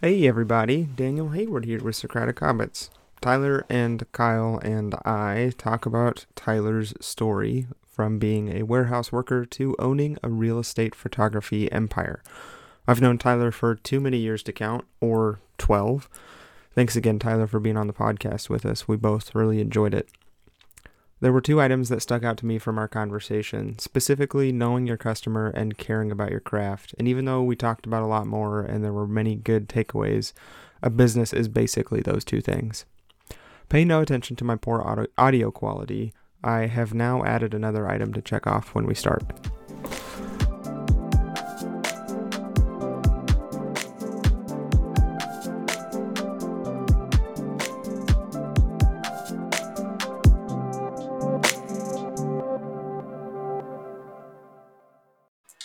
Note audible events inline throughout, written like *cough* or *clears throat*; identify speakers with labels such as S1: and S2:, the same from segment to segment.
S1: Hey everybody, Daniel Hayward here with Socratic Hobbits. Tyler and Kyle and I talk about Tyler's story from being a warehouse worker to owning a real estate photography empire. I've known Tyler for too many years to count, or 12. Thanks again, Tyler, for being on the podcast with us. We both really enjoyed it. There were two items that stuck out to me from our conversation, specifically knowing your customer and caring about your craft. And even though we talked about a lot more and there were many good takeaways, a business is basically those two things. Pay no attention to my poor audio, quality. I have now added another item to check off when we start.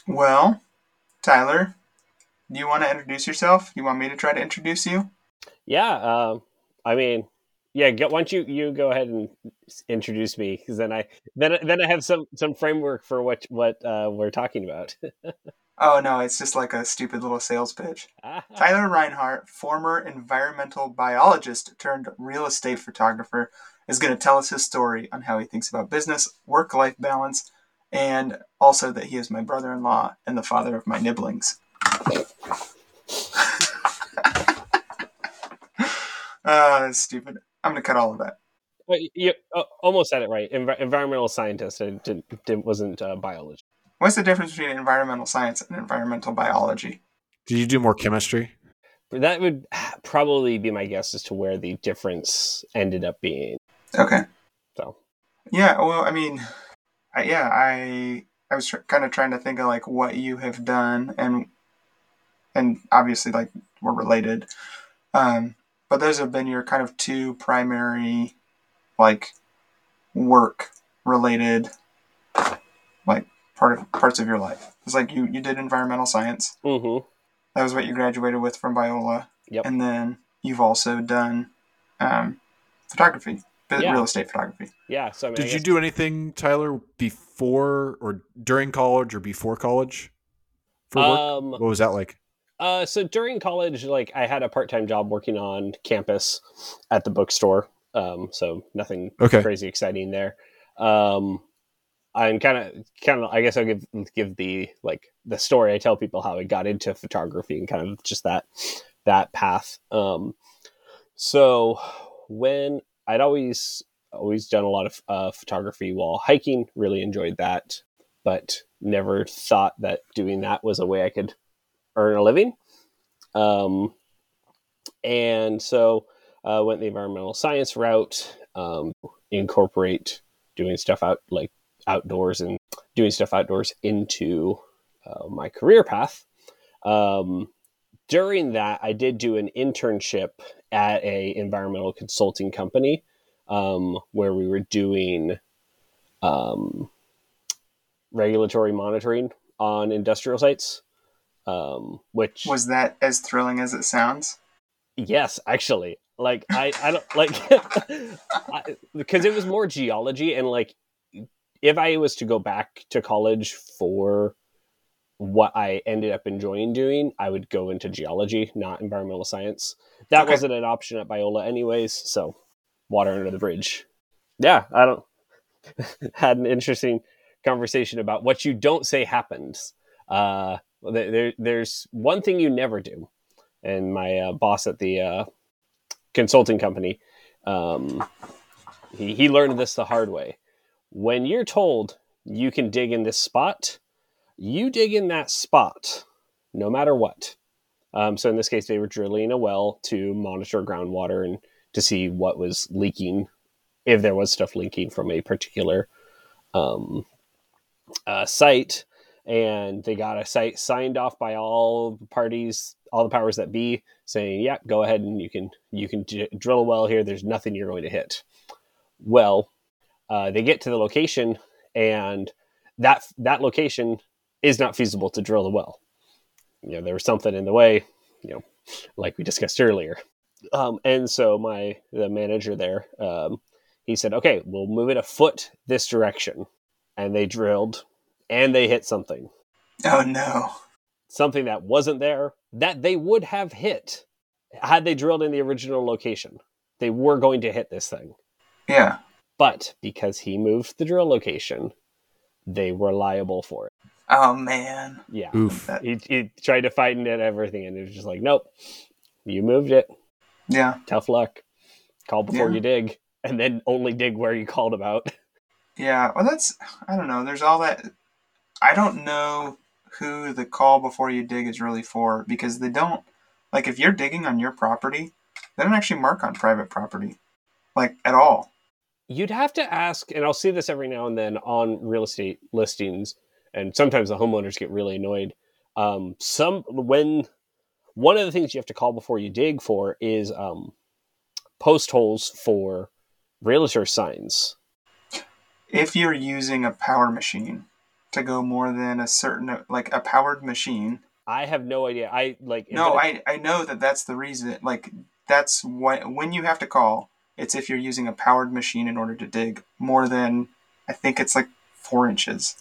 S2: Well, Tyler, do you want to introduce yourself? You want me to try to introduce you?
S3: Yeah, uh, I mean, yeah. Go, why don't you you go ahead and introduce me? Because then I then then I have some some framework for what what uh, we're talking about. *laughs*
S2: oh no, it's just like a stupid little sales pitch. *laughs* Tyler Reinhardt, former environmental biologist turned real estate photographer, is going to tell us his story on how he thinks about business, work life balance, and also that he is my brother in law and the father of my nibblings. Oh, *laughs* that's stupid. I'm going to cut all of that.
S3: Well, you uh, almost said it right. Envi- environmental scientist it did, did, wasn't uh, biology.
S2: What's the difference between environmental science and environmental biology?
S4: Did you do more chemistry?
S3: That would probably be my guess as to where the difference ended up being.
S2: Okay.
S3: So.
S2: Yeah. Well, I mean, I, yeah, I I was tr- kind of trying to think of like what you have done, and and obviously like we're related. Um, but those have been your kind of two primary like work related like part of parts of your life. It's like you you did environmental science.
S3: Mm-hmm.
S2: That was what you graduated with from Biola.
S3: Yep.
S2: And then you've also done um, photography,
S3: Yeah.
S2: real estate photography.
S3: Yeah. So I mean, I
S4: Did you do anything, Tyler, before or during college or before college for work?
S3: Um,
S4: what was that like?
S3: Uh, so during college, like I had a part-time job working on campus at the bookstore. Um, so nothing
S4: Okay.
S3: crazy exciting there. Um, I'm kind of, kind of, I guess I'll give give the like the story. I tell people how I got into photography and kind of just that that path. Um, so when I'd always always done a lot of uh, photography while hiking, really enjoyed that, but never thought that doing that was a way I could earn a living. Um, and so uh, went the environmental science route, um, incorporate doing stuff out like outdoors and doing stuff outdoors into uh, my career path. Um, during that, I did do an internship at a environmental consulting company um, where we were doing um, regulatory monitoring on industrial sites. Um, which
S2: Was that as thrilling as it sounds?
S3: Yes, actually. Like I, I don't like *laughs* because it was more geology and like if I was to go back to college for what I ended up enjoying doing, I would go into geology, not environmental science. That
S2: Okay.
S3: wasn't an option at Biola anyways, so water under the bridge. Yeah, I don't *laughs* had an interesting conversation about what you don't say happens. Uh there, there- there's one thing you never do and my uh, boss at the uh, consulting company, um, he, he learned this the hard way. When you're told you can dig in this spot, you dig in that spot, no matter what. Um, so in this case, they were drilling a well to monitor groundwater and to see what was leaking, if there was stuff leaking from a particular um, uh, site and they got a site signed off by all parties, all the powers that be, saying, "Yeah, go ahead and you can you can d- drill a well here. There's nothing you're going to hit." Well, uh, they get to the location, and that that location is not feasible to drill the well. You know, there was something in the way. You know, like we discussed earlier. Um, and so my the manager there, um, he said, "Okay, we'll move it a foot this direction," and they drilled and they hit something
S2: Oh no.
S3: something that wasn't there that they would have hit had they drilled in the original location, they were going to hit this thing.
S2: Yeah.
S3: But because he moved the drill location, they were liable for it.
S2: Oh man.
S3: Yeah.
S4: Oof.
S3: He, he tried to fight and did everything, and it was just like, nope, you moved it.
S2: Yeah.
S3: Tough luck. Call before
S2: Yeah.
S3: you dig, and then only dig where you called about. *laughs*
S2: Yeah. Well, that's I don't know. There's all that. I don't know who the call before you dig is really for because they don't like if you're digging on your property, they don't actually mark on private property, like at all.
S3: You'd have to ask, and I'll see this every now and then on real estate listings, and sometimes the homeowners get really annoyed. Um, some when one of the things you have to call before you dig for is um, post holes for realtor signs.
S2: If you're using a power machine to go more than a certain like a powered machine,
S3: I have no idea. I like
S2: No, I, I know that that's the reason. Like, that's what when you have to call, it's if you're using a powered machine in order to dig more than I think it's like four inches,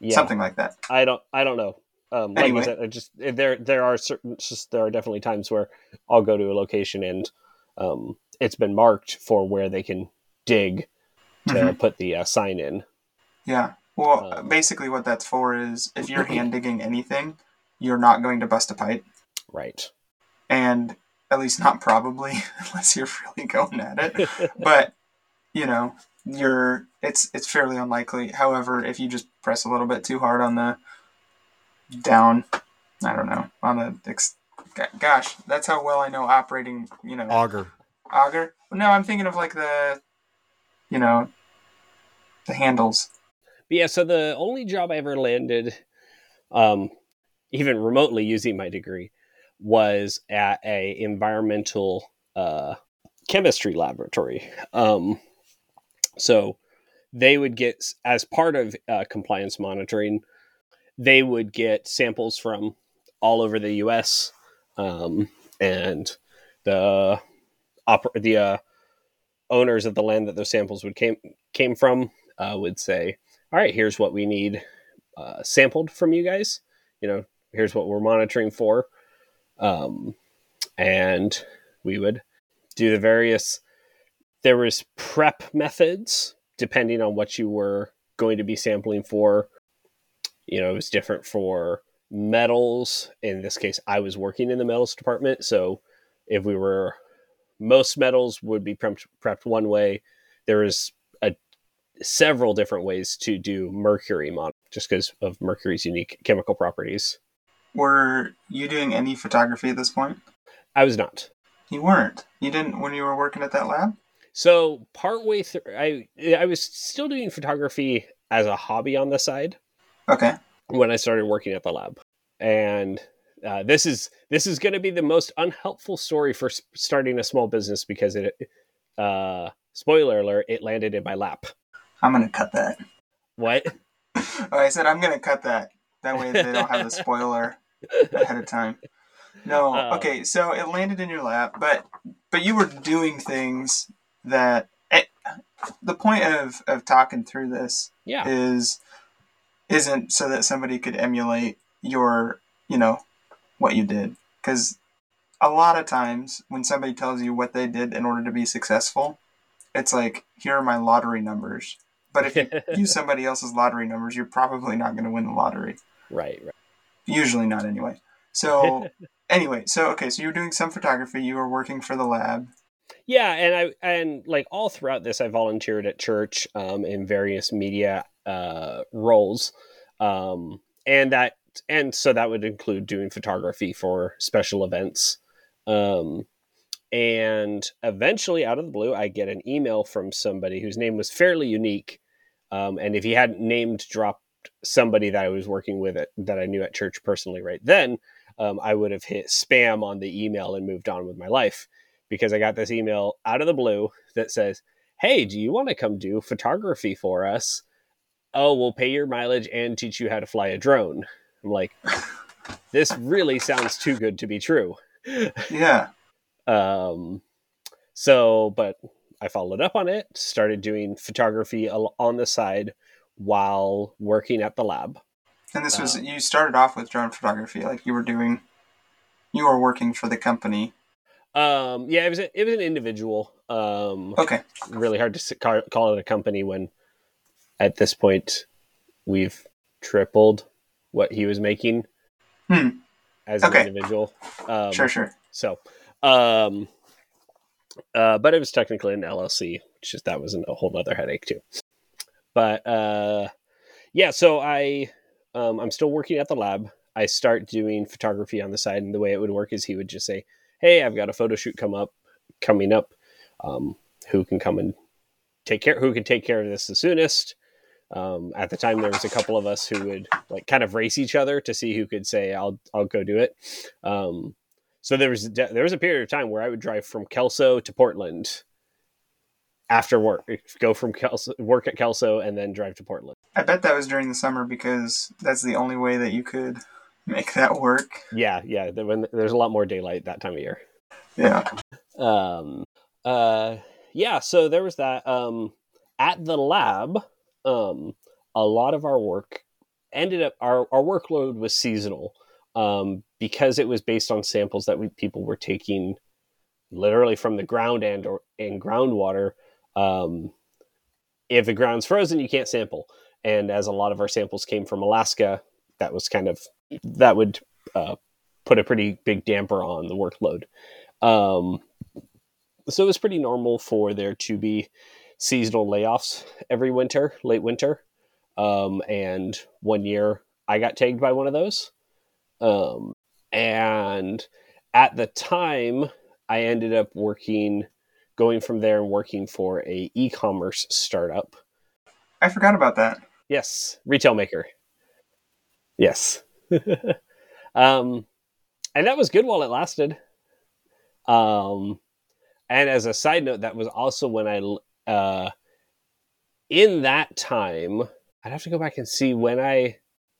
S3: yeah,
S2: something like that.
S3: I don't I don't know. Um, like
S2: Anyway.
S3: I said, just there there are certain just there are definitely times where I'll go to a location and um, it's been marked for where they can dig to
S2: Mhm.
S3: put the uh, sign in.
S2: Yeah. Well,
S3: Um,
S2: basically, what that's for is if you're *clears throat* hand digging anything, you're not going to bust a pipe,
S3: Right.
S2: and at least not probably, *laughs* unless you're really *laughs* going at it. *laughs* but you know you're it's it's fairly unlikely however if you just press a little bit too hard on the down i don't know on the ex- gosh that's how well i know operating you know
S4: Auger.
S2: auger no i'm thinking of like the you know the handles
S3: But yeah, so the only job I ever landed, um, even remotely using my degree, was at a environmental uh, chemistry laboratory. Um, so they would get, as part of uh, compliance monitoring, they would get samples from all over the U.S. Um, and the oper- the uh, owners of the land that those samples would came came from uh, would say, all right, here's what we need uh, sampled from you guys. You know, here's what we're monitoring for. Um, and we would do the various, there was prep methods depending on what you were going to be sampling for. You know, it was different for metals. In this case, I was working in the metals department. So if we were, most metals would be prepped, prepped one way. there is a several different ways to do mercury mon just because of mercury's unique chemical properties.
S2: were you doing any photography at this point
S3: I was not.
S2: you weren't you didn't when you were working at that lab
S3: So partway through, I I was still doing photography as a hobby on the side
S2: okay
S3: when I started working at the lab, and uh, this is this is going to be the most unhelpful story for s- starting a small business because it. Uh, spoiler alert! It landed in my lap.
S2: i'm gonna cut that
S3: What? *laughs*
S2: oh, i said i'm gonna cut that that way they don't have the spoiler *laughs* ahead of time. No,
S3: Uh,
S2: okay, so it landed in your lap, but but you were doing things that it, the point of of talking through this
S3: Yeah.
S2: is isn't so that somebody could emulate your you know what you did because a lot of times when somebody tells you what they did in order to be successful it's like here are my lottery numbers but if you *laughs* use somebody else's lottery numbers you're probably not going to win the lottery
S3: right. Right.
S2: usually not anyway so *laughs* anyway so okay so you were doing some photography you were working for the lab
S3: Yeah, and I and like all throughout this, I volunteered at church um, in various media uh, roles, um, and that and so that would include doing photography for special events. Um, and eventually, out of the blue, I get an email from somebody whose name was fairly unique, um, and if he hadn't named dropped somebody that I was working with at, that I knew at church personally right then, um, I would have hit spam on the email and moved on with my life because I got this email out of the blue that says, Hey, do you want to come do photography for us? Oh, we'll pay your mileage and teach you how to fly a drone. I'm like, *laughs* this really sounds too good to be true.
S2: yeah *laughs*
S3: Um, so, but I followed up on it, started doing photography on the side while working at the lab.
S2: and this was
S3: Uh,
S2: you started off with drone photography like you were doing you were working for the company
S3: Um, yeah, it was a, it was an individual. Um,
S2: Okay.
S3: really hard to call it a company when at this point we've tripled what he was making
S2: Hmm.
S3: as an individual. Um,
S2: Sure, sure.
S3: So, um, uh, but it was technically an LLC, which is that was a whole other headache too. But uh, yeah, so I um, I'm still working at the lab. I start doing photography on the side, and the way it would work is he would just say, "Hey, I've got a photo shoot come up, coming up. Um, who can come and take care? Who can take care of this the soonest?" Um, at the time, there was a couple of us who would like kind of race each other to see who could say, "I'll I'll go do it." Um, so there was there was a period of time where I would drive from Kelso to Portland after work, go from Kelso, work at Kelso, and then drive to Portland.
S2: I bet that was during the summer because that's the only way that you could make that work.
S3: Yeah, yeah. When there's a lot more daylight that time of year.
S2: Yeah.
S3: Um, uh, yeah. So there was that. Um, at the lab, um, a lot of our work ended up our our workload was seasonal. Um, because it was based on samples that we people were taking literally from the ground and or in groundwater. Um, if the ground's frozen, you can't sample. And as a lot of our samples came from Alaska, that was kind of that would uh, put a pretty big damper on the workload. Um, so it was pretty normal for there to be seasonal layoffs every winter, late winter. Um, and one year I got tagged by one of those. Um, and at the time, I ended up working, going from there and working for a e-commerce startup.
S2: I forgot about that.
S3: Yes, retail maker. Yes. *laughs* um, and that was good while it lasted. Um, and as a side note, that was also when I, uh, in that time, I'd have to go back and see when I,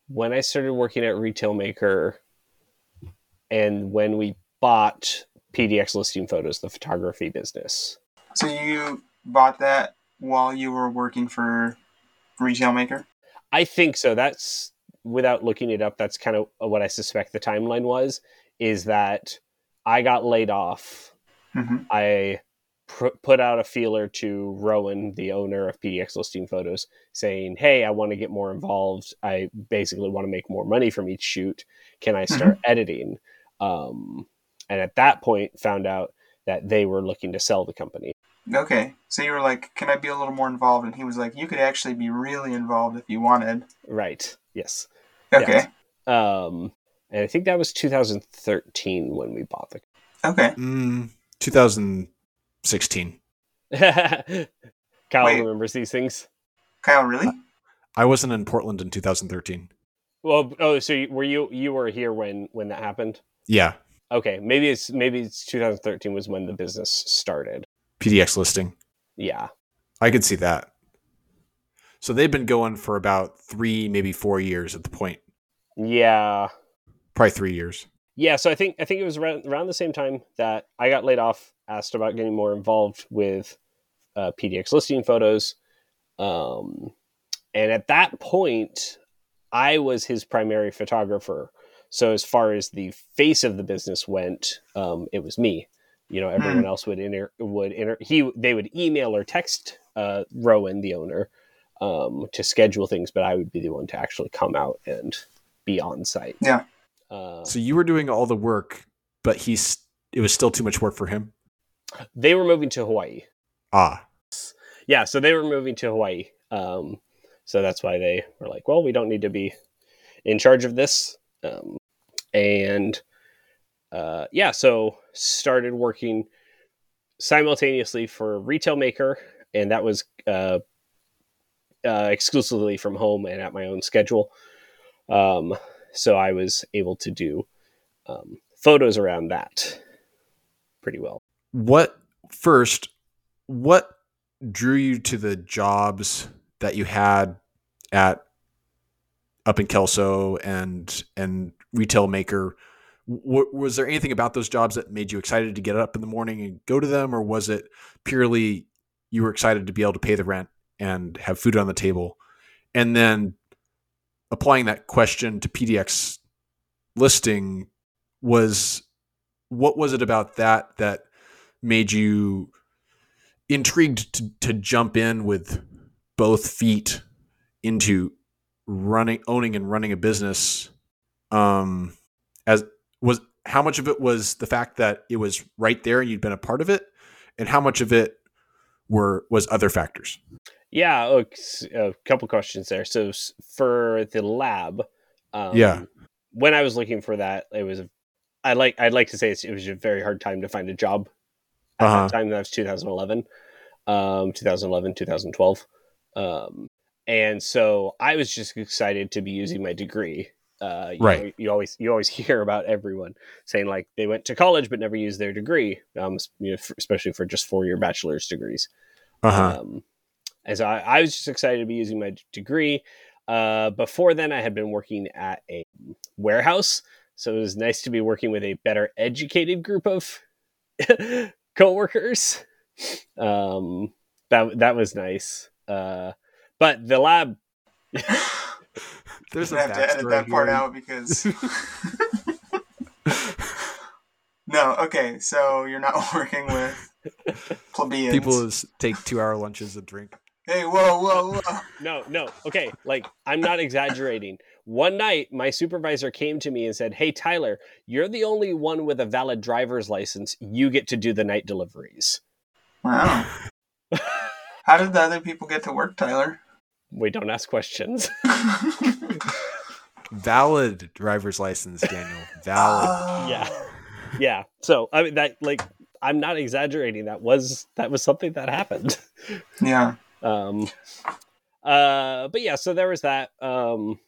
S3: when I started working at Retail Maker, and when we bought PDX listing photos, the photography business.
S2: So you bought that while you were working for Retail Maker?
S3: I think so. That's without looking it up. That's kind of what I suspect the timeline was. Is that I got laid off.
S2: hmm
S3: I pr- put out a feeler to Rowan, the owner of PDX Listing Photos, saying, "Hey, I want to get more involved. I basically want to make more money from each shoot. Can I start editing?" Um, and at that point, found out that they were looking to sell the company.
S2: Okay. So you were like, can I be a little more involved? And he was like, you could actually be really involved if you wanted.
S3: Right. Yes.
S2: Okay.
S3: Um, and I think that was 2013 when we bought the
S2: Okay.
S4: Mm, 2016. *laughs*
S3: Kyle
S2: Wait.
S3: remembers these things.
S2: Kyle, really?
S4: I wasn't in Portland in 2013.
S3: Well, oh, so you, were you you were here when when that happened?
S4: Yeah,
S3: Okay, maybe it's maybe it's 2013 was when the business started.
S4: PDX listing.
S3: Yeah,
S4: I could see that. So they've been going for about three, maybe four years at the point.
S3: yeah,
S4: Probably three years.
S3: yeah. So I think I think it was around, around the same time that I got laid off. Asked about getting more involved with uh, PDX listing photos, um, and at that point, I was his primary photographer. So as far as the face of the business went, um, it was me. You know, everyone else would enter would enter. He they would email or text uh, Rowan, the owner, um, to schedule things, but I would be the one to actually come out and be on site.
S2: Yeah.
S3: Uh,
S4: So you were doing all the work, but he's it was still too much work for him.
S3: they were moving to Hawaii.
S4: Ah,
S3: Yeah, so they were moving to Hawaii. Um, so that's why they were like, well, we don't need to be in charge of this. Um, and uh, yeah, so started working simultaneously for Retail Maker, and that was uh, uh, exclusively from home and at my own schedule. Um, so I was able to do um, photos around that pretty well.
S4: what first? What drew you to the jobs that you had at up in Kelso and and retail maker? W- was there anything about those jobs that made you excited to get up in the morning and go to them, or was it purely you were excited to be able to pay the rent and have food on the table? And then applying that question to PDX listing was what was it about that that made you intrigued to, to jump in with both feet into running owning and running a business um as was how much of it was the fact that it was right there and you'd been a part of it and how much of it were was other factors
S3: Yeah, oh, a couple questions there. So for the lab, um,
S4: Yeah.
S3: when I was looking for that, it was I like I'd like to say it's, it was a very hard time to find a job at
S4: Uh-huh.
S3: that time. That was 2011, um, 2011, 2012, um, and so I was just excited to be using my degree. Uh, you
S4: Right.
S3: know, you always you always *laughs* hear about everyone saying like they went to college but never used their degree, um, you know, f- especially for just four year bachelor's degrees.
S4: uh-huh
S3: Um, and so I, I was just excited to be using my degree. Uh, before then, I had been working at a warehouse, so it was nice to be working with a better educated group of *laughs* coworkers. Um, that that was nice. Uh, but the lab, *laughs*
S4: there's a
S2: I have to edit that part
S4: here.
S2: out because. *laughs* no, okay, so you're not *laughs* working with plebeians.
S4: people is, take two hour lunches and drink
S2: Hey, whoa, whoa, whoa!
S3: no, no, okay, like I'm not exaggerating. One night, my supervisor came to me and said, "Hey, Tyler, you're the only one with a valid driver's license. You get to do the night deliveries."
S2: Wow. *laughs* How did the other people get to work, Tyler?
S3: We don't ask questions. *laughs*
S4: valid driver's license daniel. Valid.
S2: Oh.
S3: yeah. Yeah. So i mean that like i'm not exaggerating. That was that was something that happened.
S2: Yeah.
S3: um uh but yeah so there was that. Um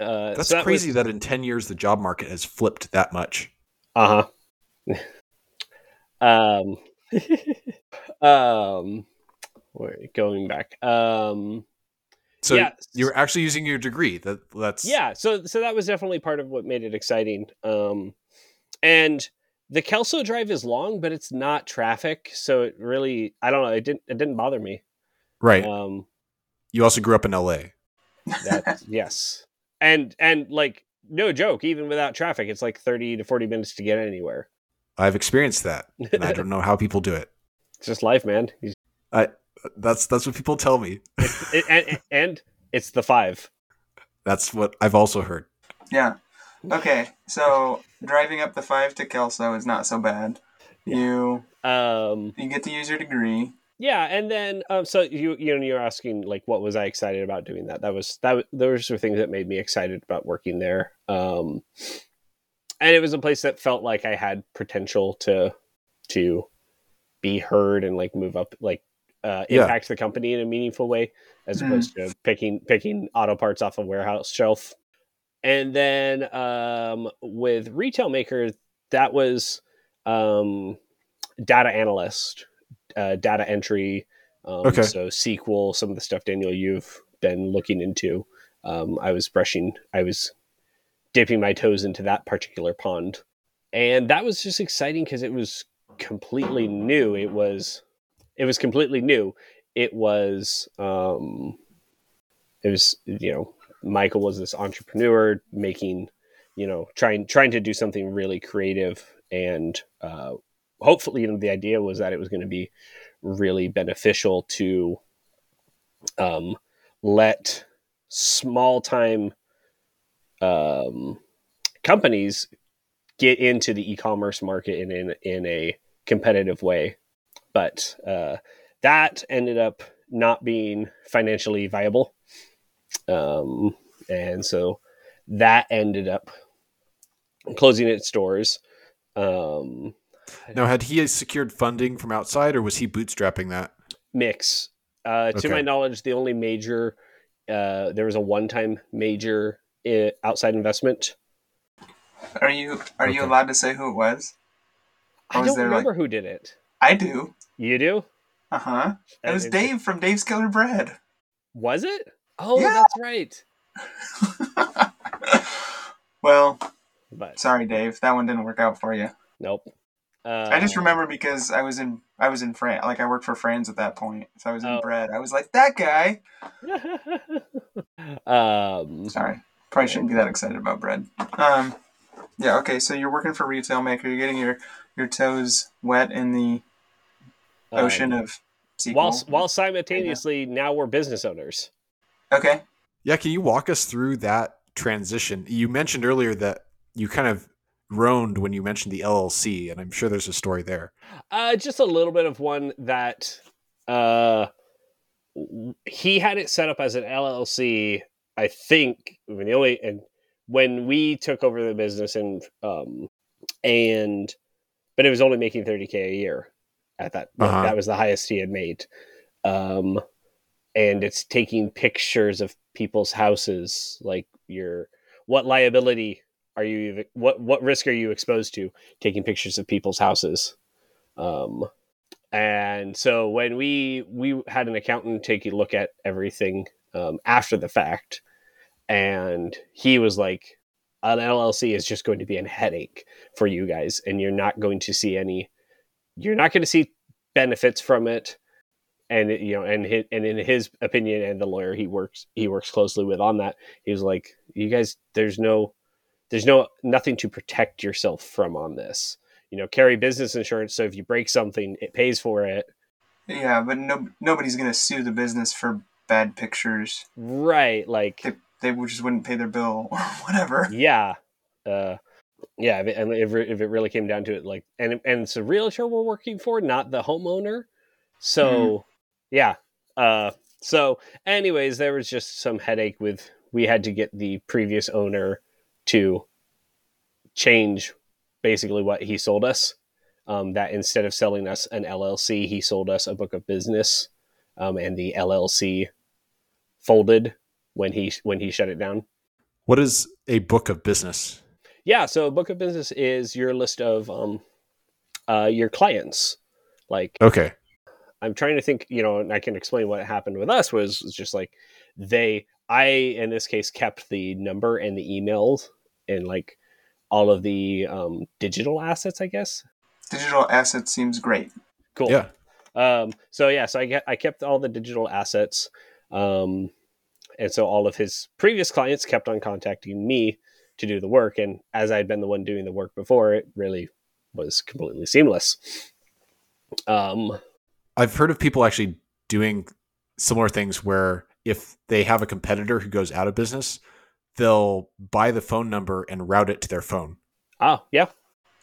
S3: uh
S4: that's
S3: so that
S4: crazy
S3: was,
S4: that in 10 years the job market has flipped that much.
S3: Uh-huh. *laughs* Um *laughs* um we're going back. Um
S4: so
S3: yeah
S4: you're actually using your degree. That that's
S3: yeah so so that was definitely part of what made it exciting. Um and the kelso drive is long but it's not traffic so it really i don't know it didn't it didn't bother me.
S4: Right.
S3: Um
S4: you also grew up in la
S3: that yes. And and like no joke even without traffic it's like 30 to 40 minutes to get anywhere.
S4: I've experienced that and i don't *laughs* know how people do it.
S3: It's just life man. You-
S4: that's that's what people tell me
S3: it, and, and it's the five
S4: that's what i've also heard
S2: Yeah. Okay, so driving up the five to Kelso is not so bad. You
S3: um
S2: you get to use your degree.
S3: Yeah, and then um, so you you know you're asking like what was I excited about doing that? That was that those were things that made me excited about working there. Um, and it was a place that felt like I had potential to to be heard and like move up, like uh,
S4: Yeah.
S3: impact the company in a meaningful way, as
S2: Mhm.
S3: opposed to picking picking auto parts off a warehouse shelf. And then um, with retail maker, that was um, data analyst uh, data entry. Um,
S4: Okay.
S3: So SQL, some of the stuff Daniel you've been looking into. Um, I was brushing, I was dipping my toes into that particular pond, and that was just exciting because it was completely new. It was, it was completely new. It was, um, it was you know, Michael was this entrepreneur making, you know, trying trying to do something really creative and uh, hopefully you know the idea was that it was going to be really beneficial to um, let small time um, companies get into the e-commerce market in in, in a competitive way but uh, that ended up not being financially viable um, and so that ended up closing its doors um,
S4: now had he secured funding from outside or was he bootstrapping that
S3: mix. Uh, to
S4: Okay.
S3: my knowledge, the only major uh, there was a one-time major uh, outside investment.
S2: Are you are you allowed to say who it was? Or
S3: I don't
S2: there, like-
S3: remember who did it.
S2: I do.
S3: You do?
S2: Uh huh. It was
S3: Uh,
S2: Dave from Dave's Killer Bread.
S3: Was it? Oh,
S2: Yeah.
S3: that's right. *laughs*
S2: well,
S3: But
S2: sorry, Dave. That one didn't work out for you.
S3: nope. Uh,
S2: I just remember because I was in I was in France. Like I worked for France at that point, so I was in
S3: Oh.
S2: bread. I was like that guy. *laughs*
S3: um,
S2: Sorry, probably shouldn't be that excited about bread. Um, Yeah. Okay. So you're working for Retail Maker. You're getting your your toes wet in the ocean
S3: Um,
S2: of SQL.
S3: while while simultaneously now we're business owners.
S2: okay.
S4: Yeah, can you walk us through that transition? You mentioned earlier that you kind of groaned when you mentioned the LLC, and I'm sure there's a story there.
S3: Uh, just a little bit of one that uh, he had it set up as an LLC. I think I mean, the only and when we took over the business and um and but it was only making 30k a year at that
S4: Uh-huh.
S3: that was the highest he had made um and it's taking pictures of people's houses like your what liability are you what what risk are you exposed to taking pictures of people's houses um and so when we we had an accountant take a look at everything um, after the fact and he was like an llc is just going to be a headache for you guys and you're not going to see any you're not going to see benefits from it and it- you know and his, and in his opinion and the lawyer he works he works closely with on that he was like you guys there's no there's no nothing to protect yourself from on this you know carry business insurance so if you break something it pays for it
S2: Yeah, but no nobody's gonna sue the business for bad pictures.
S3: right like
S2: They they just wouldn't pay their bill *laughs* or whatever.
S3: yeah uh yeah if it, and if, it- if it really came down to it like and and it's a realtor we're working for not the homeowner. So yeah uh so anyways there was just some headache with we had to get the previous owner to change basically what he sold us. Um, that instead of selling us an llc he sold us a book of business um, and the llc folded when he when he shut it down.
S4: What is a book of business?
S3: Yeah so book of business is your list of um uh your clients like
S4: Okay.
S3: i'm trying to think you know and i can explain what happened with us was, was just like they i in this case kept the number and the emails and like all of the um digital assets i guess
S2: Digital assets seems great.
S3: cool
S4: Yeah.
S3: um so yeah so i get i kept all the digital assets um and so all of his previous clients kept on contacting me to do the work and as i'd been the one doing the work before it really was completely seamless um
S4: I've heard of people actually doing similar things where if they have a competitor who goes out of business, they'll buy the phone number and route it to their phone.
S3: oh yeah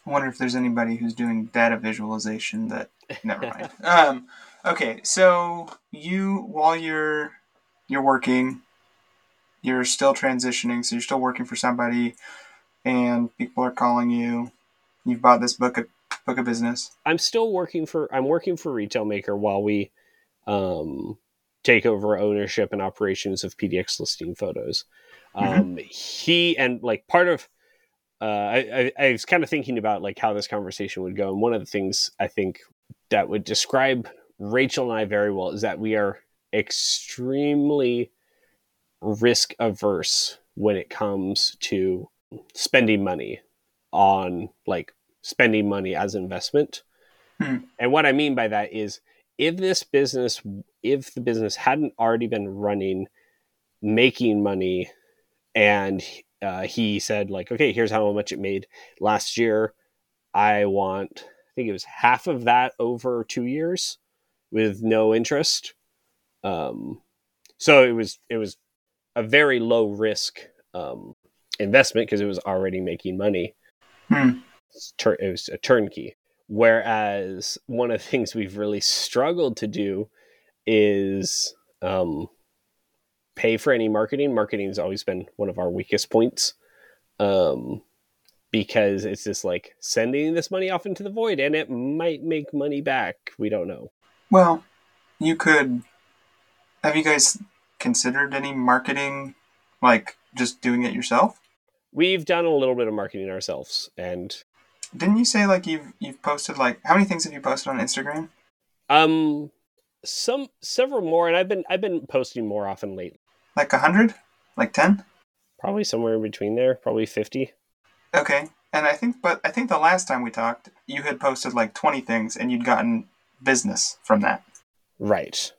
S2: I wonder if there's anybody who's doing data visualization that *laughs* never mind. um, okay, so you while you're you're working, you're still transitioning, so you're still working for somebody, and people are calling you. You've bought this book of book of business.
S3: i'm still working for i'm working for retail maker while we um take over ownership and operations of pdx listing photos um he and like part of uh I, I i was kind of thinking about like how this conversation would go and one of the things i think that would describe rachel and i very well is that we are extremely risk averse when it comes to spending money on like spending money as investment.
S2: Hmm.
S3: And what I mean by that is if this business if the business hadn't already been running making money and uh, he said like okay here's how much it made last year i want i think it was half of that over two years with no interest um, so it was it was a very low risk um, investment because it was already making money
S2: Hmm.
S3: It was a turnkey whereas one of the things we've really struggled to do is um, pay for any marketing marketing has always been one of our weakest points um, because it's just like sending this money off into the void and it might make money back we don't know
S2: Well, you could. Have you guys considered any marketing, like just doing it yourself?
S3: we've done a little bit of marketing ourselves and
S2: Didn't you say like you've you've posted like how many things have you posted on Instagram?
S3: um some several more and i've been i've been posting more often lately
S2: Like a hundred? Like ten?
S3: probably somewhere in between there probably 50
S2: Okay. And I think, but I think the last time we talked, you had posted like 20 things and you'd gotten business from that.
S3: right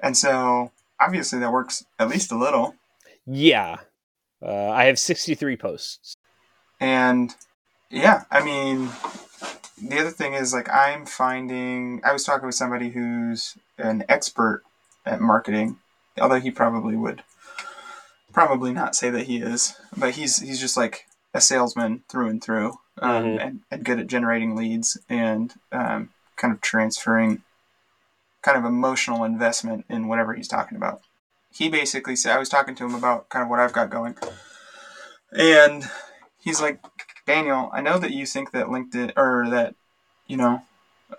S2: And so obviously that works at least a little.
S3: yeah uh, i have 63 posts
S2: And Yeah, I mean, the other thing is like I'm finding. I was talking with somebody who's an expert at marketing, although he probably would probably not say that he is, but he's he's just like a salesman through and through, um,
S3: Mhm.
S2: and, and good at generating leads and um, kind of transferring kind of emotional investment in whatever he's talking about. He basically said, I was talking to him about kind of what I've got going, and he's like, Daniel, I know that you think that LinkedIn or that you know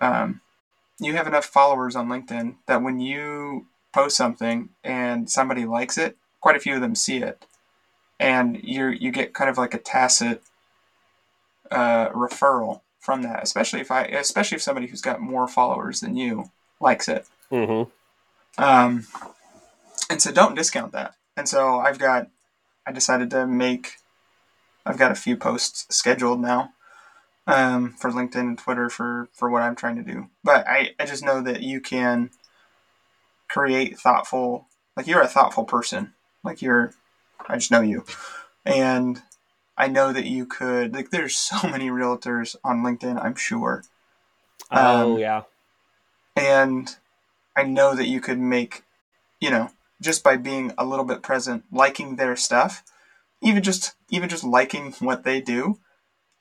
S2: um, you have enough followers on LinkedIn that when you post something and somebody likes it, quite a few of them see it, and you you get kind of like a tacit uh, referral from that. Especially if I, especially if somebody who's got more followers than you likes it.
S3: Mm-hmm.
S2: Um, and so don't discount that. And so I've got, I decided to make, I've got a few posts scheduled now um, for LinkedIn and Twitter for, for what I'm trying to do. But I, I just know that you can create thoughtful, like you're a thoughtful person. Like you're, I just know you. And I know that you could, like there's so *laughs* many realtors on LinkedIn, I'm sure.
S3: Oh
S2: Um,
S3: yeah.
S2: And I know that you could make, you know, just by being a little bit present, liking their stuff, even just even just liking *laughs* what they do,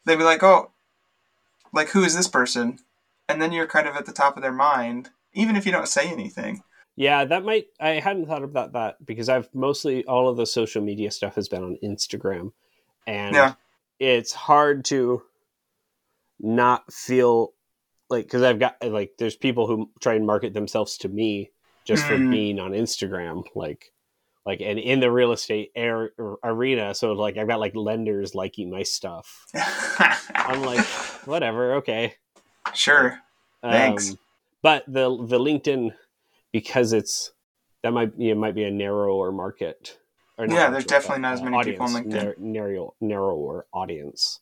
S2: they'd be like, oh, like who is this person? And then you're kind of at the top of their mind, even if you don't say anything.
S3: Yeah, that might. I hadn't thought about that because I've mostly all of the social media stuff has been on Instagram, and
S2: Yeah.
S3: it's hard to not feel like because I've got like there's people who try and market themselves to me just for
S2: Mhm.
S3: being on Instagram, like like and in the real estate air, arena. So like I've got like lenders liking my stuff. I'm like, *laughs* whatever, okay.
S2: sure. Thanks.
S3: Um, but the the LinkedIn because it's that might it might be a narrower market. Or
S2: Yeah, there's definitely
S3: but,
S2: not as
S3: uh,
S2: many people on
S3: audience,
S2: LinkedIn.
S3: narrow, narrower audience.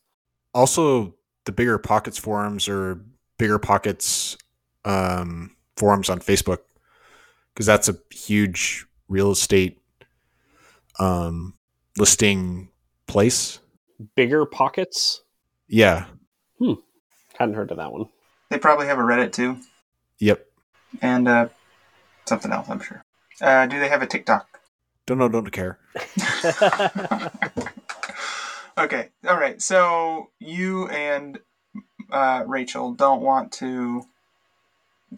S4: Also, the bigger pockets forums or bigger pockets um, forums on Facebook, because that's a huge real estate um, listing place.
S3: Bigger pockets.
S4: Yeah.
S3: Hadn't heard of that one.
S2: They probably have a Reddit too,
S4: Yep.
S2: and uh, something else, I'm sure. Uh, do they have a TikTok?
S4: Don't know. Don't care. *laughs* *laughs*
S2: Okay, all right. So you and uh, Rachel don't want to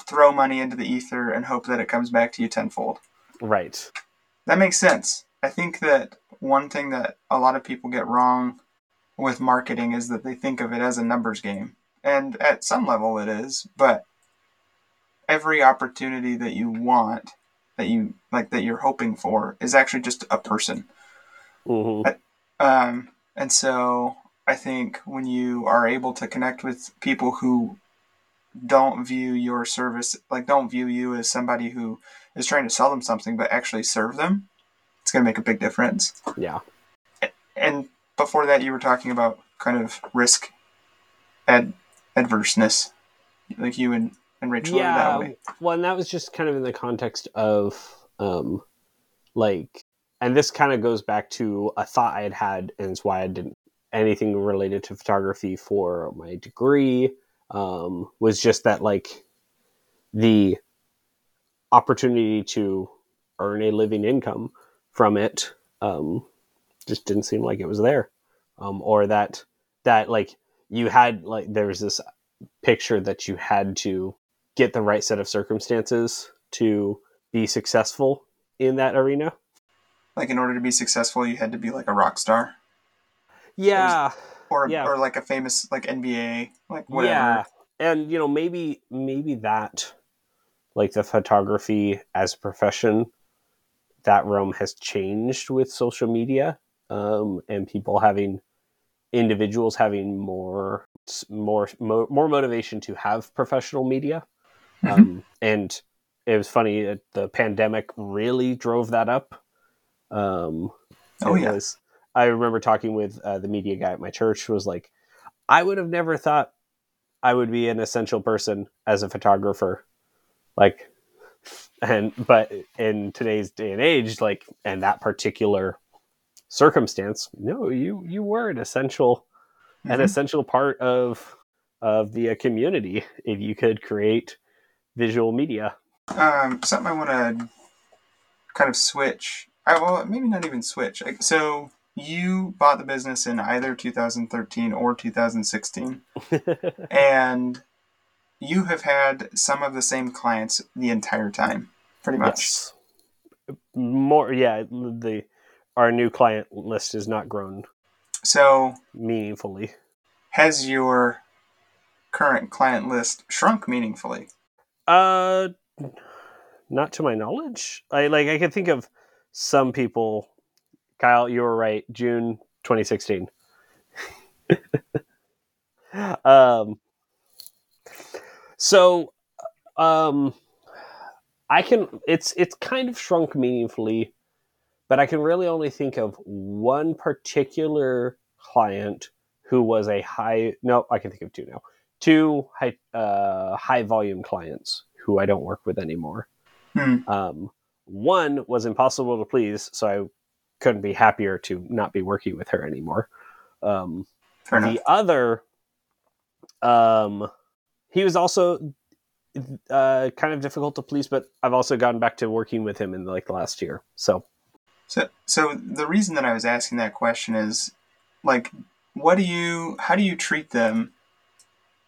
S2: throw money into the ether and hope that it comes back to you tenfold.
S3: right.
S2: That makes sense. I think that one thing that a lot of people get wrong with marketing is that they think of it as a numbers game. And at some level it is, but every opportunity that you want, that you like that you're hoping for is actually just a person.
S3: hmm
S2: Um, and so I think when you are able to connect with people who don't view your service, like don't view you as somebody who is trying to sell them something, but actually serve them, it's going to make a big difference.
S3: Yeah.
S2: And before that, you were talking about kind of risk ad- adverseness, like you and, and Rachel
S3: yeah.
S2: way.
S3: Well, and that was just kind of in the context of um, like, and this kind of goes back to a thought I had had, and it's why I didn't anything related to photography for my degree. Um, was just that like the opportunity to earn a living income from it um, just didn't seem like it was there, um, or that that like you had like there was this picture that you had to get the right set of circumstances to be successful in that arena.
S2: Like in order to be successful, you had to be like a rock star
S3: Yeah,
S2: or,
S3: Yeah.
S2: or like a famous like NBA, like whatever.
S3: yeah, and you know maybe maybe that like the photography as a profession that realm has changed with social media um, and people having individuals having more more mo- more motivation to have professional media. Um, and it was funny uh, the pandemic really drove that up. Um,
S2: Oh,
S3: yes i remember talking with uh, the media guy at my church was like i would have never thought i would be an essential person as a photographer like *laughs* and but in today's day and age like and that particular circumstance no you you were an essential an
S2: Mhm.
S3: essential part of of the uh, community if you could create visual media.
S2: Um, something I want to kind of switch. I, well, maybe not even switch. So you bought the business in either 2013 or 2016, *laughs* and you have had some of the same clients the entire time, pretty much.
S3: yes. More, yeah. The our new client list has not grown
S2: So
S3: meaningfully.
S2: has your current client list shrunk meaningfully?
S3: Uh, not to my knowledge. I like. I can think of some people. Kyle, you were right. June 2016. *laughs* um. So, um, I can. It's it's kind of shrunk meaningfully, but I can really only think of one particular client who was a high. No, I can think of two now. Two high uh, high volume clients who I don't work with anymore.
S2: Hmm.
S3: Um, one was impossible to please, so I couldn't be happier to not be working with her anymore. Um,
S2: Fair enough.
S3: the other, um, he was also uh, kind of difficult to please, but I've also gotten back to working with him in like the last year. So
S2: So, so the reason that I was asking that question is, like, what do you, how do you treat them?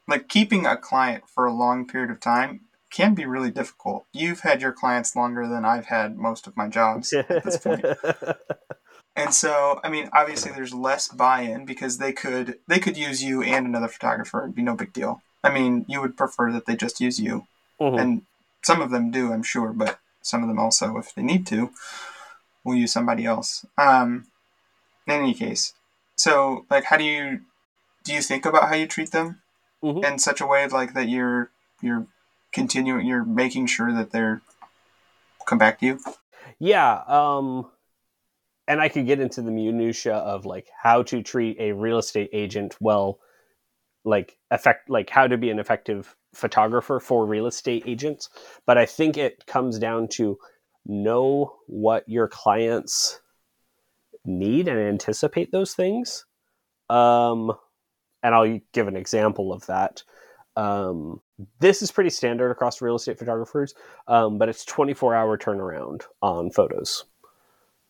S2: Like, keeping a client for a long period of time can be really difficult. You've had your clients longer than I've had most of my jobs at this point. *laughs* And so, I mean, obviously there's less buy-in because they could they could use you and another photographer. It'd be no big deal. I mean, you would prefer that they just use you,
S3: Mhm.
S2: and some of them do, I'm sure, but some of them also, if they need to, will use somebody else. Um, in any case, so like, how do you do you think about how you treat them
S3: Mhm.
S2: in such a way like that you're you're continuing, you're making sure that they're come back to you?
S3: Yeah, um and I could get into the minutia of like how to treat a real estate agent well like effect like how to be an effective photographer for real estate agents, but I think it comes down to know what your clients need and anticipate those things. Um and I'll give an example of that. Um, this is pretty standard across real estate photographers, um, but it's 24 hour turnaround on photos.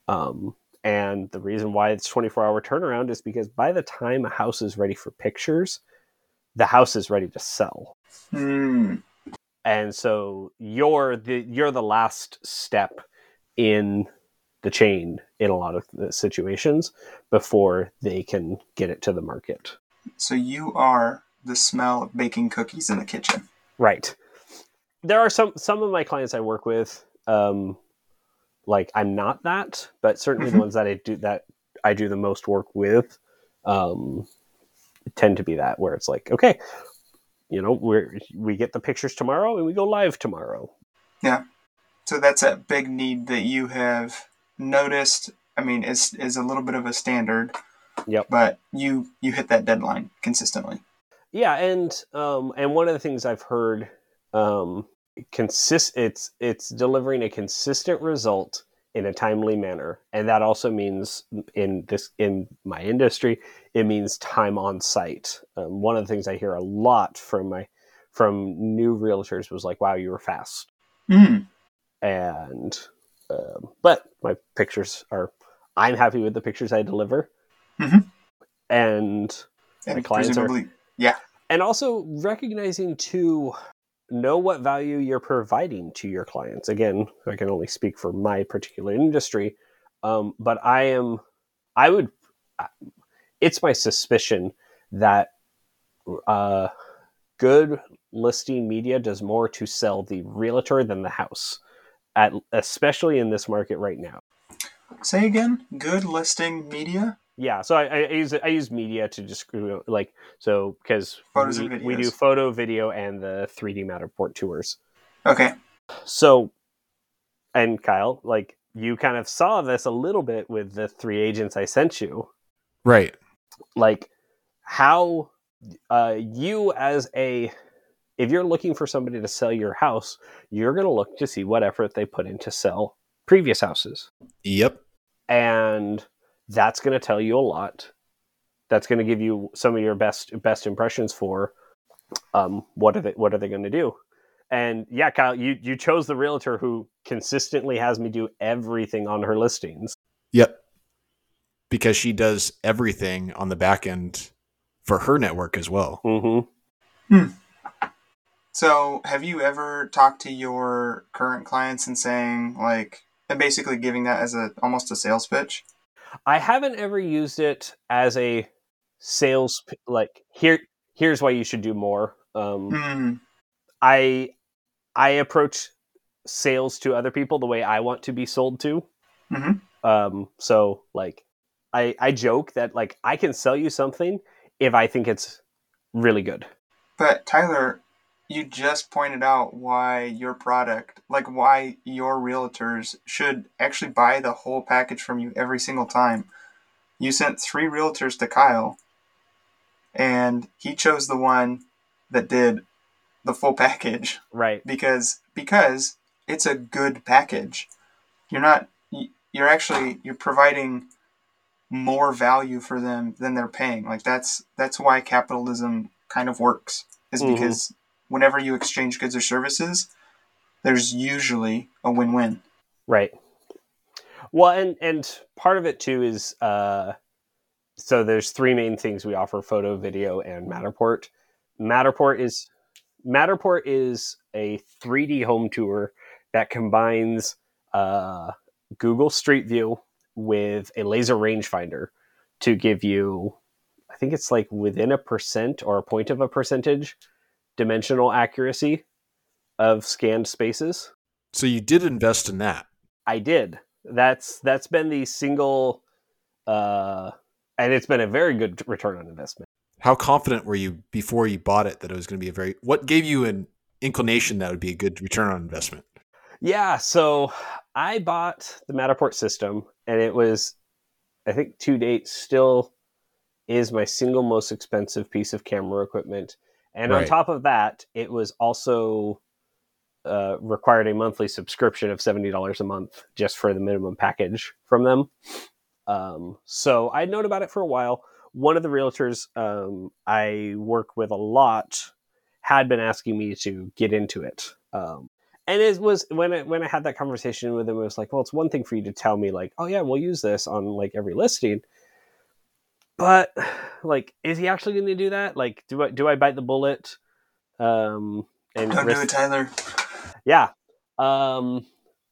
S3: Um, and the reason why it's 24 hour turnaround is because by the time a house is ready for pictures, the house is ready to sell.
S2: Hmm.
S3: And so you're the you're the last step in the chain in a lot of the situations before they can get it to the market.
S2: So you are the smell of baking cookies in the kitchen.
S3: Right. There are some some of my clients I work with. Um, like I'm not that, but certainly the
S2: Mhm.
S3: ones that I do that I do the most work with, um, tend to be that where it's like, okay, you know, we we get the pictures tomorrow and we go live tomorrow. Yeah.
S2: So that's a big need that you have noticed. I mean, is is a little bit of a standard.
S3: Yep.
S2: But you you hit that deadline consistently.
S3: Yeah, and um, and one of the things I've heard, um, consist it's it's delivering a consistent result in a timely manner, and that also means in this in my industry, it means time on site. Um, one of the things I hear a lot from my from new realtors was like, "Wow, you were fast,"
S2: Mm.
S3: and um, but my pictures are. I'm happy with the pictures I deliver,
S2: Mhm.
S3: and My
S2: And
S3: clients are-
S2: yeah.
S3: and also recognizing to know what value you're providing to your clients again i can only speak for my particular industry um, but i am i would it's my suspicion that uh, good listing media does more to sell the realtor than the house at especially in this market right now
S2: Say again. Good listing media.
S3: Yeah so i, I use i use media to just like so because
S2: Photos
S3: we, we do photo video and the 3d matterport tours
S2: Okay.
S3: so and kyle like you kind of saw this a little bit with the three agents i sent you
S4: Right.
S3: like how uh, you as a if you're looking for somebody to sell your house you're going to look to see what effort they put in to sell previous houses
S4: Yep.
S3: and that's going to tell you a lot that's going to give you some of your best best impressions for um, what are they what are they going to do and yeah kyle you you chose the realtor who consistently has me do everything on her listings
S4: Yep. Because she does everything on the back end for her network as well.
S3: hmm
S2: So, have you ever talked to your current clients and saying like, and basically giving that as a almost a sales pitch?
S3: I haven't ever used it as a sales like here here's why you should do more um,
S2: Hmm.
S3: I I approach sales to other people the way I want to be sold to.
S2: Mhm.
S3: Um, so like I I joke that like I can sell you something if I think it's really good.
S2: But Tyler, you just pointed out why your product, like why your realtors should actually buy the whole package from you every single time. You sent three realtors to Kyle, and he chose the one that did the full package
S3: Right.
S2: because because it's a good package. You're not you're actually you're providing more value for them than they're paying. Like that's that's why capitalism kind of works is
S3: Mhm.
S2: because whenever you exchange goods or services, there's usually a win-win.
S3: Right. Well, and and part of it too is uh, so there's three main things we offer: photo, video, and Matterport. Matterport is Matterport is a 3D home tour that combines uh, Google Street View with a laser rangefinder to give you, I think it's like within a percent or a point of a percentage dimensional accuracy of scanned spaces.
S4: So you did invest in that.
S3: I did. That's that's been the single, uh, and it's been a very good return on investment.
S4: How confident were you before you bought it that it was going to be a very what gave you an inclination that would be a good return on investment?
S3: Yeah, so I bought the Matterport system, and it was, I think, to date, still is my single most expensive piece of camera equipment. And on top of that, it was also uh, required a monthly subscription of seventy dollars a month just for the minimum package from them. Um, so I'd known about it for a while. One of the realtors um, I work with a lot had been asking me to get into it. Um, and it was when I, when I had that conversation with him, it was like, well, it's one thing for you to tell me like, oh yeah, we'll use this on like every listing, but like, is he actually going to do that? Like, do I do I bite the bullet? Um, and
S2: Don't do
S3: risk-
S2: it, Tyler.
S3: yeah. Um,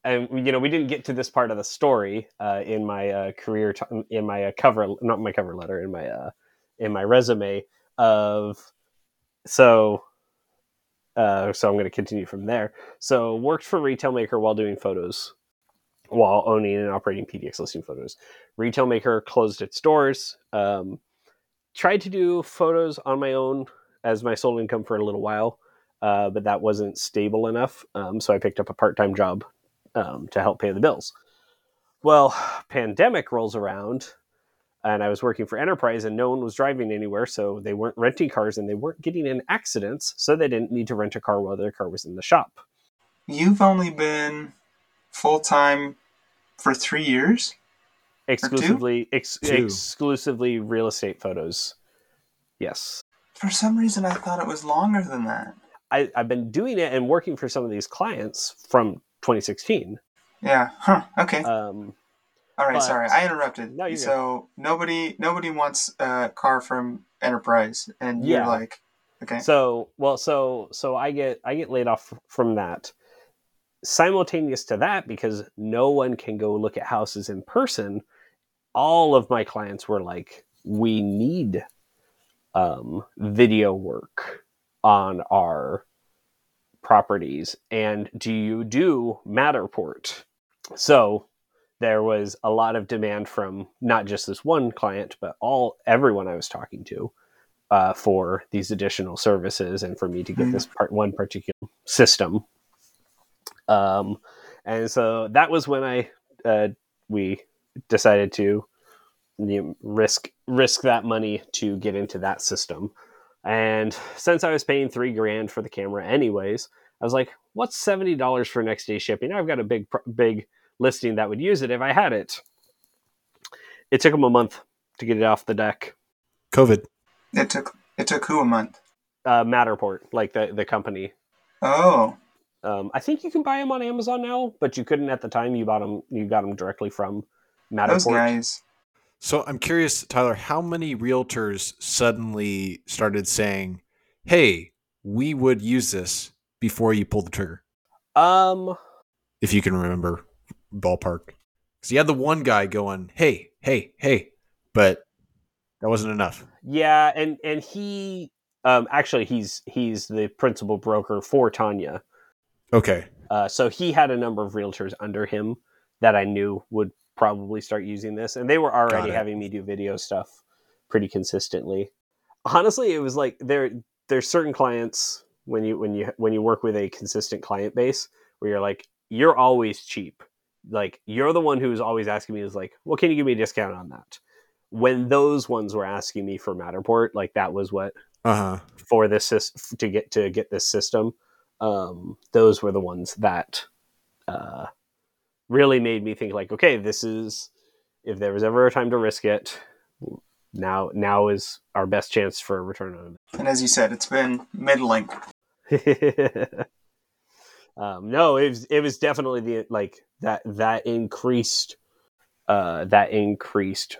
S3: and you know, we didn't get to this part of the story uh, in my uh, career, t- in my uh, cover, not my cover letter, in my uh, in my resume of so. Uh, so I'm going to continue from there. So worked for Retail Maker while doing photos, while owning and operating PDX listing photos. Retail Maker closed its doors. Um, tried to do photos on my own as my sole income for a little while uh, but that wasn't stable enough. Um, so I picked up a part time job um, to help pay the bills. Well, *sighs* pandemic rolls around, and I was working for Enterprise, and no one was driving anywhere, so they weren't renting cars and they weren't getting in accidents, so they didn't need to rent a car while their car was in the shop.
S2: You've only been full time for three years.
S3: Exclusively, ex- exclusively real estate photos. Yes.
S2: For some reason, I thought it was longer than that.
S3: I, I've been doing it and working for some of these clients from 2016.
S2: Yeah. Huh. Okay.
S3: Um,
S2: All right.
S3: but-
S2: Sorry, I interrupted.
S3: No, you're good.
S2: so nobody nobody wants a car from Enterprise, and
S3: Yeah.
S2: you're like, okay.
S3: So well, so so I get I get laid off from that. Simultaneous to that, because no one can go look at houses in person, all of my clients were like, "We need um, video work on our properties, and do you do Matterport?" So there was a lot of demand from not just this one client, but all everyone I was talking to uh, for these additional services and for me to get
S2: Mhm.
S3: this part one particular system. Um, and so that was when I uh, we decided to you know, risk risk that money to get into that system. And since I was paying three grand for the camera anyways, I was like, "What's seventy dollars for next day shipping?" I've got a big big listing that would use it if I had it. It took them a month to get it off the deck.
S4: COVID.
S2: It took it took who a month?
S3: Uh, Matterport, like the the company.
S2: Oh,
S3: Um, I think you can buy them on Amazon now, but you couldn't at the time. You bought them. You got them directly from
S2: those
S3: Matterport.
S2: guys.
S4: So I'm curious, Tyler, how many realtors suddenly started saying, "Hey, we would use this" before you pull the trigger?
S3: Um,
S4: If you can remember, ballpark. Because you had the one guy going, "Hey, hey, hey," but that wasn't enough.
S3: yeah, and and he, um, actually, he's he's the principal broker for Tanya.
S4: Okay,
S3: Uh, so he had a number of realtors under him that I knew would probably start using this, and they were already having me do video stuff pretty consistently. Honestly, it was like there there's certain clients when you when you when you work with a consistent client base where you're like you're always cheap, like you're the one who's always asking me is like, well, can you give me a discount on that? When those ones were asking me for Matterport, like that was what
S4: uh huh.
S3: for this to get to get this system um, those were the ones that uh, really made me think like okay this is if there was ever a time to risk it now now is our best chance for a return on
S2: And as you said, it's been middling. *laughs*
S3: um, no it was it was definitely the like that that increased uh, that increased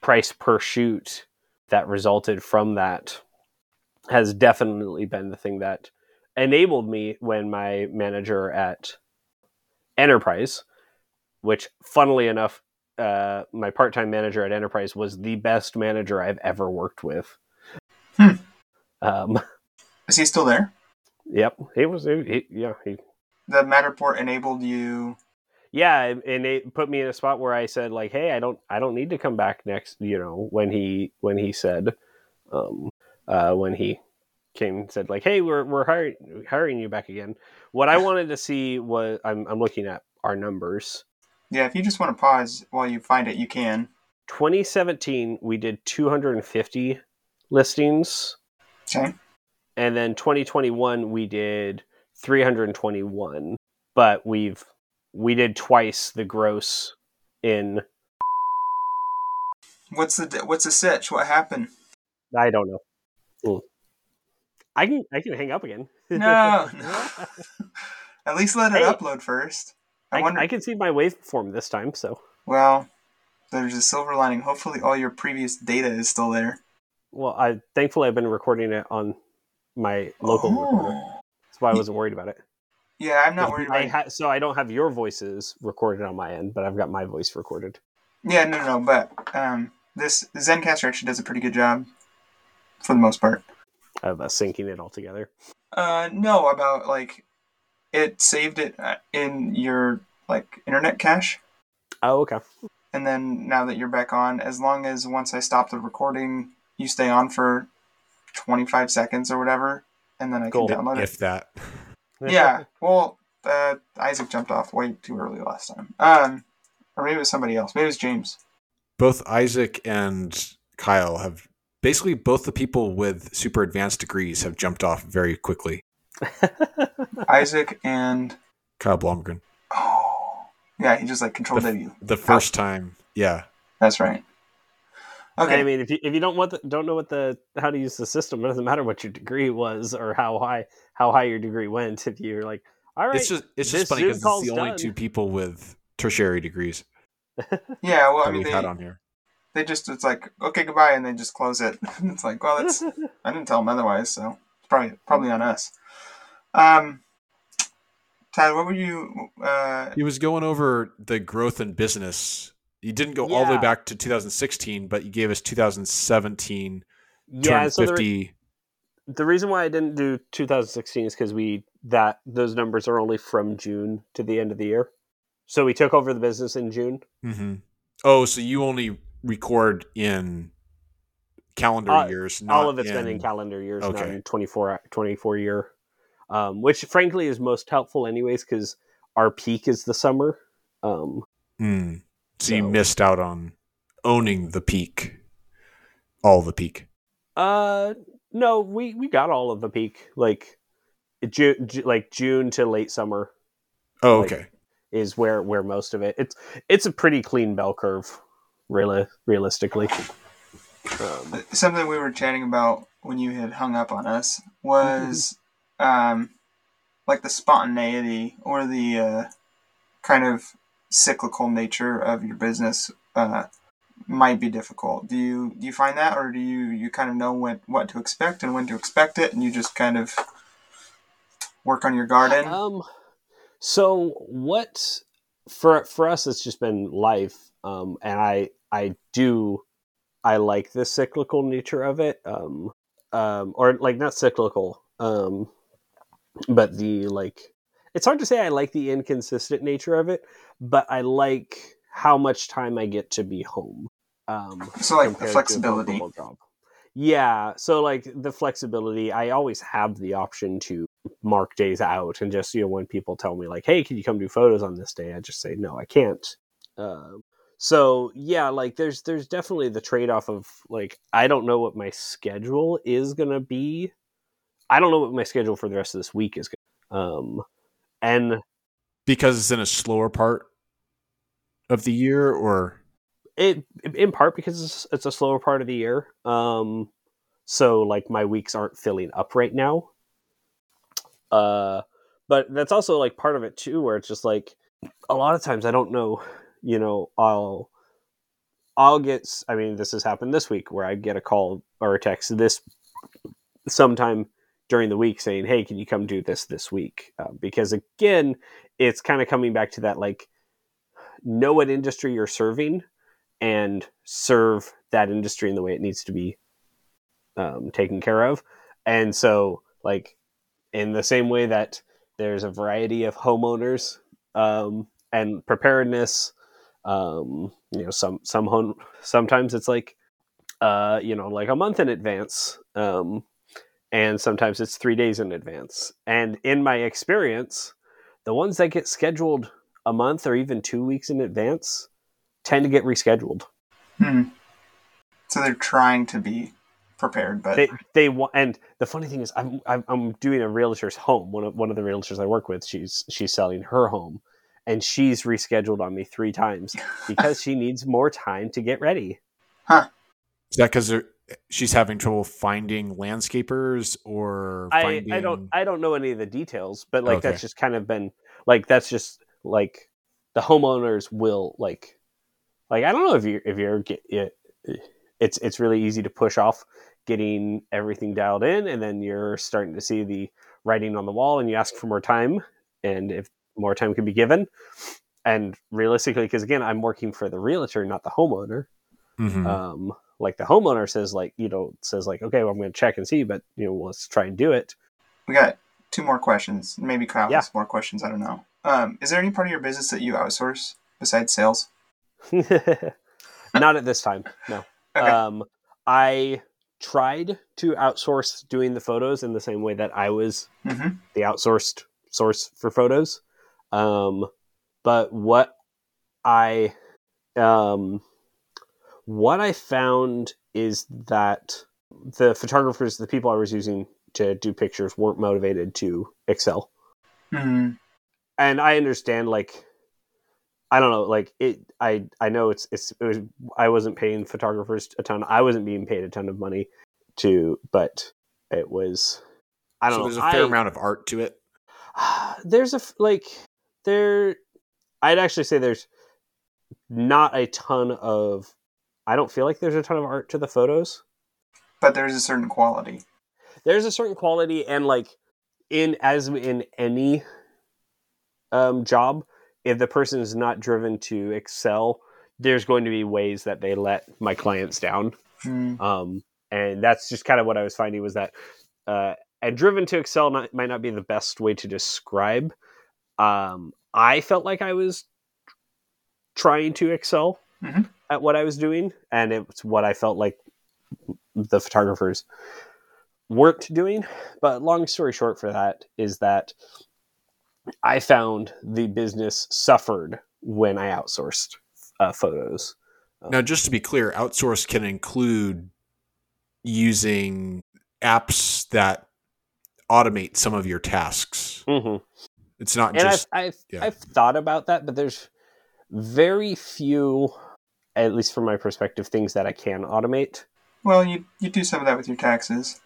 S3: price per shoot that resulted from that has definitely been the thing that enabled me when my manager at Enterprise, which funnily enough, uh, my part-time manager at Enterprise was the best manager I've ever worked with.
S2: Hmm.
S3: Um, *laughs*
S2: Is he still there?
S3: yep, he was. He, he- yeah, he,
S2: The Matterport enabled you.
S3: yeah, and and it put me in a spot where I said like, "Hey, I don't, I don't need to come back next." You know, when he when he said, um, uh, when he came and said like, "Hey, we're we're hiring hiring you back again." What I wanted to see was I'm I'm looking at our numbers.
S2: Yeah, if you just want to pause while you find it, you can.
S3: 2017 we did 250 listings,
S2: Okay.
S3: and then 2021 we did 321. But we've we did twice the gross in
S2: What's the what's the sitch? What happened?
S3: I don't know. Hmm. I can I can hang up again.
S2: No, no. *laughs* *laughs* At least let it
S3: Hey.
S2: upload first. I,
S3: I,
S2: wonder.
S3: I can see my waveform this time, so
S2: Well, there's a silver lining. Hopefully, all your previous data is still there.
S3: well, I thankfully I've been recording it on my local recorder.
S2: Oh.
S3: That's why I wasn't worried about it.
S2: Yeah, I'm not worried
S3: I
S2: about.
S3: ha- so I don't have your voices recorded on my end, but I've got my voice recorded.
S2: Yeah, no, no, no. But um, this Zencastr actually does a pretty good job for the most part.
S3: Of uh, syncing it all together.
S2: Uh, no, about like it saved it uh, in your like internet cache,
S3: Oh, okay.
S2: and then now that you're back on, as long as once I stop the recording, you stay on for 25 seconds or whatever, and then I
S3: Cool.
S2: can download it.
S4: If that. *laughs*
S2: yeah. Well, uh, Isaac jumped off way too early last time. Um, or maybe it was somebody else. Maybe it was James.
S4: both Isaac and Kyle have basically both the people with super advanced degrees have jumped off very quickly. *laughs*
S2: Isaac and
S4: Kyle Blomgren.
S2: oh, yeah, he just like control
S4: The-
S2: W.
S4: The first time, yeah.
S2: That's right. Okay.
S3: I mean, if you if you don't want the, don't know what the how to use the system, it doesn't matter what your degree was or how high how high your degree went. If you're like, all right,
S4: It's just it's just funny because it's
S3: call's
S4: the only two people with tertiary degrees *laughs*
S2: yeah. Well, I mean,
S4: we've
S2: they,
S4: had on here.
S2: They just it's like okay goodbye and they just close it *laughs* it's like well that's *laughs* i didn't tell them otherwise so it's probably probably on us um tyler what were you uh
S4: He was going over the growth in business. You didn't go all the way back to 2016, but you gave us 2017
S3: yeah. So the,
S4: 250.
S3: the reason why I didn't do 2016 is because we that those numbers are only from June to the end of the year. So we took over the business in June.
S4: Mm-hmm. Oh, so you only record in calendar
S3: Uh,
S4: years, not
S3: All of it's been in calendar years, not
S4: Okay.
S3: in 24, 24 year, um, which frankly is most helpful, anyways, because our peak is the summer. Um,
S4: Mm. So, you missed out on owning the peak, all the peak.
S3: uh, no, we we got all of the peak, like June, like June to late summer
S4: Oh,
S3: Like-
S4: okay.
S3: is where where most of it. It's it's a pretty clean bell curve, really, realistically. Um,
S2: Something we were chatting about when you had hung up on us was um, like the spontaneity or the uh, kind of cyclical nature of your business uh, might be difficult. Do you do you find that, or do you you kind of know when what to expect and when to expect it, and you just kind of work on your garden?
S3: Um, so what for for us? It's just been life, um, and I I do I like the cyclical nature of it, um, um, or like not cyclical, um, but the like. It's hard to say I like the inconsistent nature of it, but I like how much time I get to be home. Um,
S2: So like the
S3: compared to a
S2: flexibility.
S3: Yeah, so like the flexibility, I always have the option to mark days out and just you know when people tell me like, "Hey, can you come do photos on this day?" I just say, "No, I can't." Um, so yeah, like there's there's definitely the trade off of like I don't know what my schedule is gonna be. I don't know what my schedule for the rest of this week is. Gonna, um, and
S4: because it's in a slower part of the year, or
S3: it in part because it's, it's a slower part of the year um so like my weeks aren't filling up right now uh but that's also like part of it too where it's just like a lot of times i don't know you know i'll i'll get I mean this has happened this week where i get a call or a text this sometime during the week saying hey can you come do this this week uh, because again it's kind of coming back to that like know what industry you're serving and serve that industry in the way it needs to be um, taken care of. And so, like, in the same way that there's a variety of homeowners um, and preparedness, um, you know, some some home sometimes it's like, uh, you know, like a month in advance, um, and sometimes it's three days in advance. And in my experience, the ones that get scheduled a month or even two weeks in advance tend to get rescheduled.
S2: Hmm. So they're trying to be prepared, but
S3: They they want, and the funny thing is, I'm I'm, I'm doing a realtor's home. One of one of the realtors I work with, she's she's selling her home, and she's rescheduled on me three times *laughs* because she needs more time to get ready. Huh?
S4: is that because she's having trouble finding landscapers or
S3: I. I don't I don't know any of the details, but like
S4: Okay.
S3: that's just kind of been like that's just like the homeowners will like like I don't know if you if you're get it, it's it's really easy to push off getting everything dialed in and then you're starting to see the writing on the wall and you ask for more time and if more time can be given and realistically because again I'm working for the realtor not the homeowner
S4: Mhm.
S3: um like the homeowner says like you know says like okay well, I'm going to check and see but you know let's try and do it
S2: we got two more questions. Maybe Kyle
S3: Yeah.
S2: has more questions. I don't know. Um, is there any part of your business that you outsource besides sales? *laughs*
S3: Not at this time. No. *laughs*
S2: Okay.
S3: Um, I tried to outsource doing the photos in the same way that I was
S2: hmm
S3: the outsourced source for photos. Um, but what I um, what I found is that the photographers, the people I was using to do pictures, weren't motivated to excel.
S2: Hmm.
S3: And I understand like I don't know like it I I know it's it's it was I wasn't paying photographers a ton. I wasn't being paid a ton of money to but it was I don't
S4: so
S3: know
S4: there's a fair
S3: I-
S4: amount of art to it. *sighs*
S3: there's a like there I'd actually say there's not a ton of I don't feel like there's a ton of art to the photos
S2: But there's a certain quality.
S3: there's a certain quality and like in as in any um, job if the person is not driven to excel there's going to be ways that they let my clients down
S2: Hmm.
S3: um, and that's just kind of what i was finding was that uh, and driven to excel not, might not be the best way to describe um, i felt like i was trying to excel
S2: Mhm.
S3: at what i was doing and it's what i felt like the photographers weren't doing but long story short for that is that i found the business suffered when i outsourced uh, photos
S4: Now, just to be clear, outsource can include using apps that automate some of your tasks.
S3: mm-hmm.
S4: It's not
S3: and
S4: just
S3: I've I've,
S4: yeah.
S3: I've thought about that, but there's very few, at least from my perspective, things that I can automate.
S2: Well, you you do some of that with your taxes,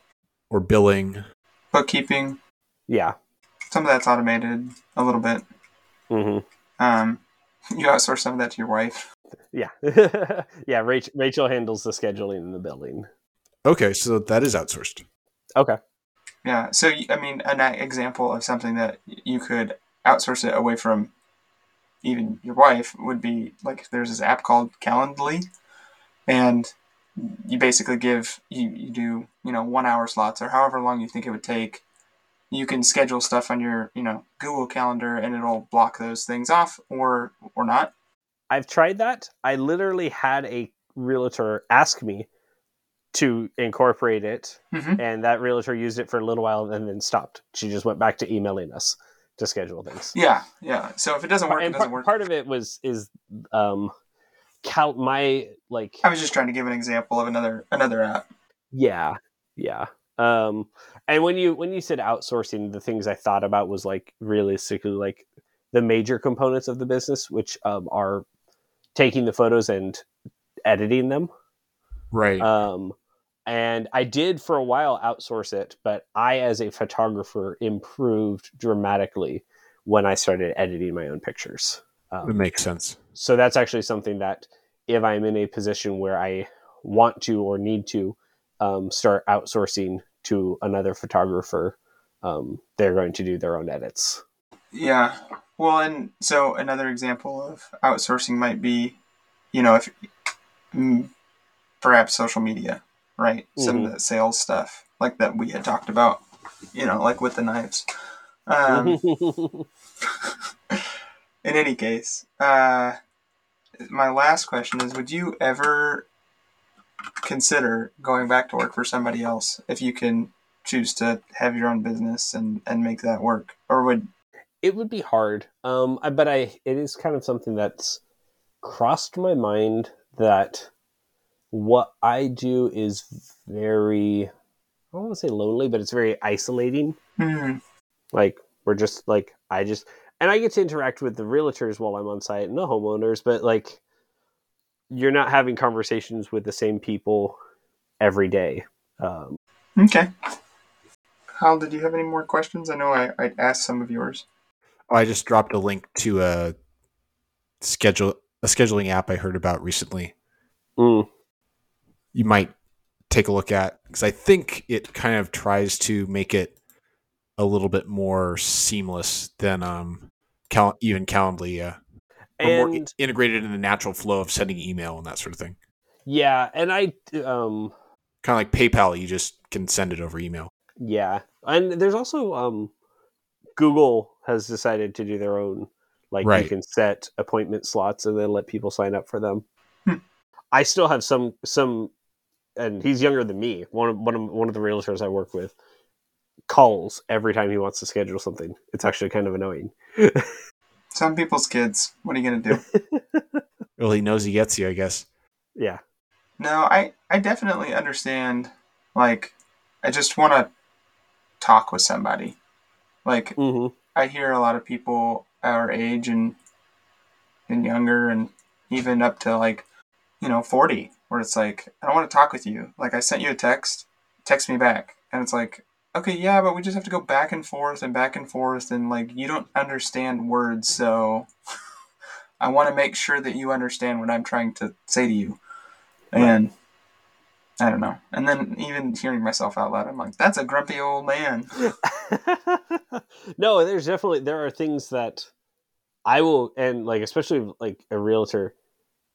S4: or billing.
S2: bookkeeping.
S3: Yeah.
S2: Some of that's automated a little bit.
S3: hmm
S2: Um, *laughs* you outsource some of that to your wife.
S3: Yeah. *laughs* yeah. Rachel, Rachel handles the scheduling and the billing.
S4: Okay, so that is outsourced.
S3: Okay.
S2: Yeah. So I mean, an example of something that you could outsource it away from even your wife would be like there's this app called Calendly, and you basically give you, you do you know one hour slots or however long you think it would take. You can schedule stuff on your you know Google Calendar and it'll block those things off or or not.
S3: I've tried that. I literally had a realtor ask me to incorporate it,
S2: Mhm.
S3: and that realtor used it for a little while and then stopped. She just went back to emailing us to schedule things.
S2: Yeah, yeah. So if it doesn't work, it doesn't
S3: par-
S2: work.
S3: part of it was is um, cal- my like
S2: I was just trying to give an example of another another app.
S3: Yeah, yeah. Um, and when you when you said outsourcing, the things I thought about was like realistically like the major components of the business, which um, are taking the photos and editing them.
S4: Right.
S3: Um, and I did for a while outsource it, but I, as a photographer, improved dramatically when I started editing my own pictures.
S4: it
S3: Um,
S4: makes sense.
S3: so that's actually something that if I'm in a position where I want to or need to um, start outsourcing to another photographer, um, they're going to do their own edits.
S2: Yeah. Well, and so another example of outsourcing might be, you know, if mm, perhaps social media, right? Some of the sales stuff, like that we had talked about, you know, like with the knives. Um, *laughs* *laughs* in any case, uh, my last question is: Would you ever consider going back to work for somebody else if you can choose to have your own business and and make that work, or would
S3: it would be hard, um, I- but I it is kind of something that's crossed my mind that what I do is very I don't want to say lonely, but it's very isolating.
S2: Hmm.
S3: Like we're just like I just and I get to interact with the realtors while I'm on site and the homeowners, but like you're not having conversations with the same people every day. Um,
S2: Okay. Hal, did you have any more questions? I know I, I asked some of yours.
S4: Oh, I just dropped a link to a schedule a scheduling app I heard about recently.
S3: mm,
S4: You might take a look at because I think it kind of tries to make it a little bit more seamless than um cal- even Calendly, yeah, or more integrated in the natural flow of sending email and that sort of thing.
S3: yeah, and I um,
S4: Kind of like PayPal, you just can send it over email.
S3: Yeah, and there's also um, Google has decided to do their own. Like you can set appointment slots and then let people sign up for them.
S2: Hmm.
S3: I still have some some, and he's younger than me. One of one of one of the realtors I work with calls every time he wants to schedule something. It's actually kind of annoying.
S2: Some people's kids. What are you gonna do? *laughs*
S4: Well, he knows he gets you, I guess.
S3: Yeah.
S2: no, I I definitely understand. Like, I just want to talk with somebody. Like,
S3: hmm
S2: I hear a lot of people our age and and younger, and even up to like, you know, forty, where it's like, I don't want to talk with you. Like, I sent you a text, text me back, and it's like, okay, yeah, but we just have to go back and forth and back and forth, and like, you don't understand words, so *laughs* I want to make sure that you understand what I'm trying to say to you, and. I don't know. And then even hearing myself out loud, I'm like, that's a grumpy old man. *laughs*
S3: no, there's definitely there are things that I will and like especially like a realtor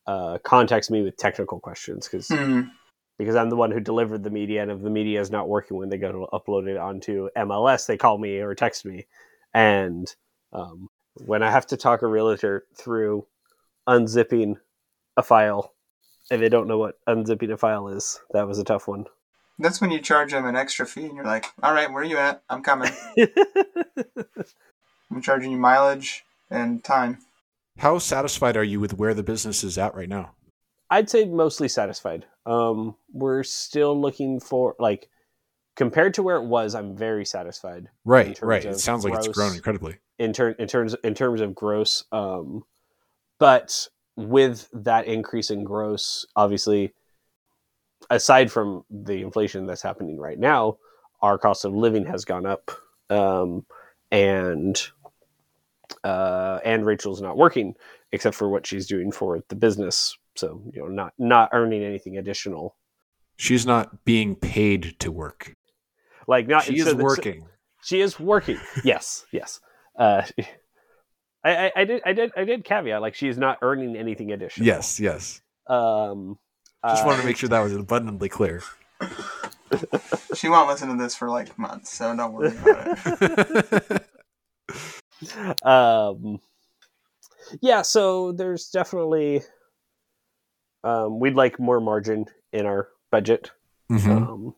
S3: uh contacts me with technical questions because
S2: Hmm.
S3: because I'm the one who delivered the media and if the media is not working when they go to upload it onto MLS they call me or text me and um when I have to talk a realtor through unzipping a file and they don't know what unzipping a file is that was a tough one
S2: That's when you charge them an extra fee, and you're like, "All right, where are you at? I'm coming. *laughs* I'm charging you mileage and time."
S4: How satisfied are you with where the business is at right now?
S3: I'd say mostly satisfied. Um, we're still looking for like compared to where it was. I'm very satisfied
S4: Right, right. It sounds like it's grown incredibly.
S3: in turn in terms in terms of gross. Um, but with that increase in gross, obviously, aside from the inflation that's happening right now, our cost of living has gone up, um, and uh, and Rachel's not working except for what she's doing for the business. So you know, not not earning anything additional.
S4: She's not being paid to work.
S3: Like not
S4: She is
S3: the-
S4: working.
S3: She is working. *laughs* yes, yes. Uh, *laughs* I, I, I did I did I did caveat like she is not earning anything additional.
S4: Yes, yes.
S3: Um,
S4: Just
S3: uh,
S4: wanted to make sure that was abundantly clear. *laughs*
S2: She won't listen to this for like months, so don't worry about it. *laughs*
S3: um yeah so there's definitely um we'd like more margin in our budget
S4: Mhm.
S3: um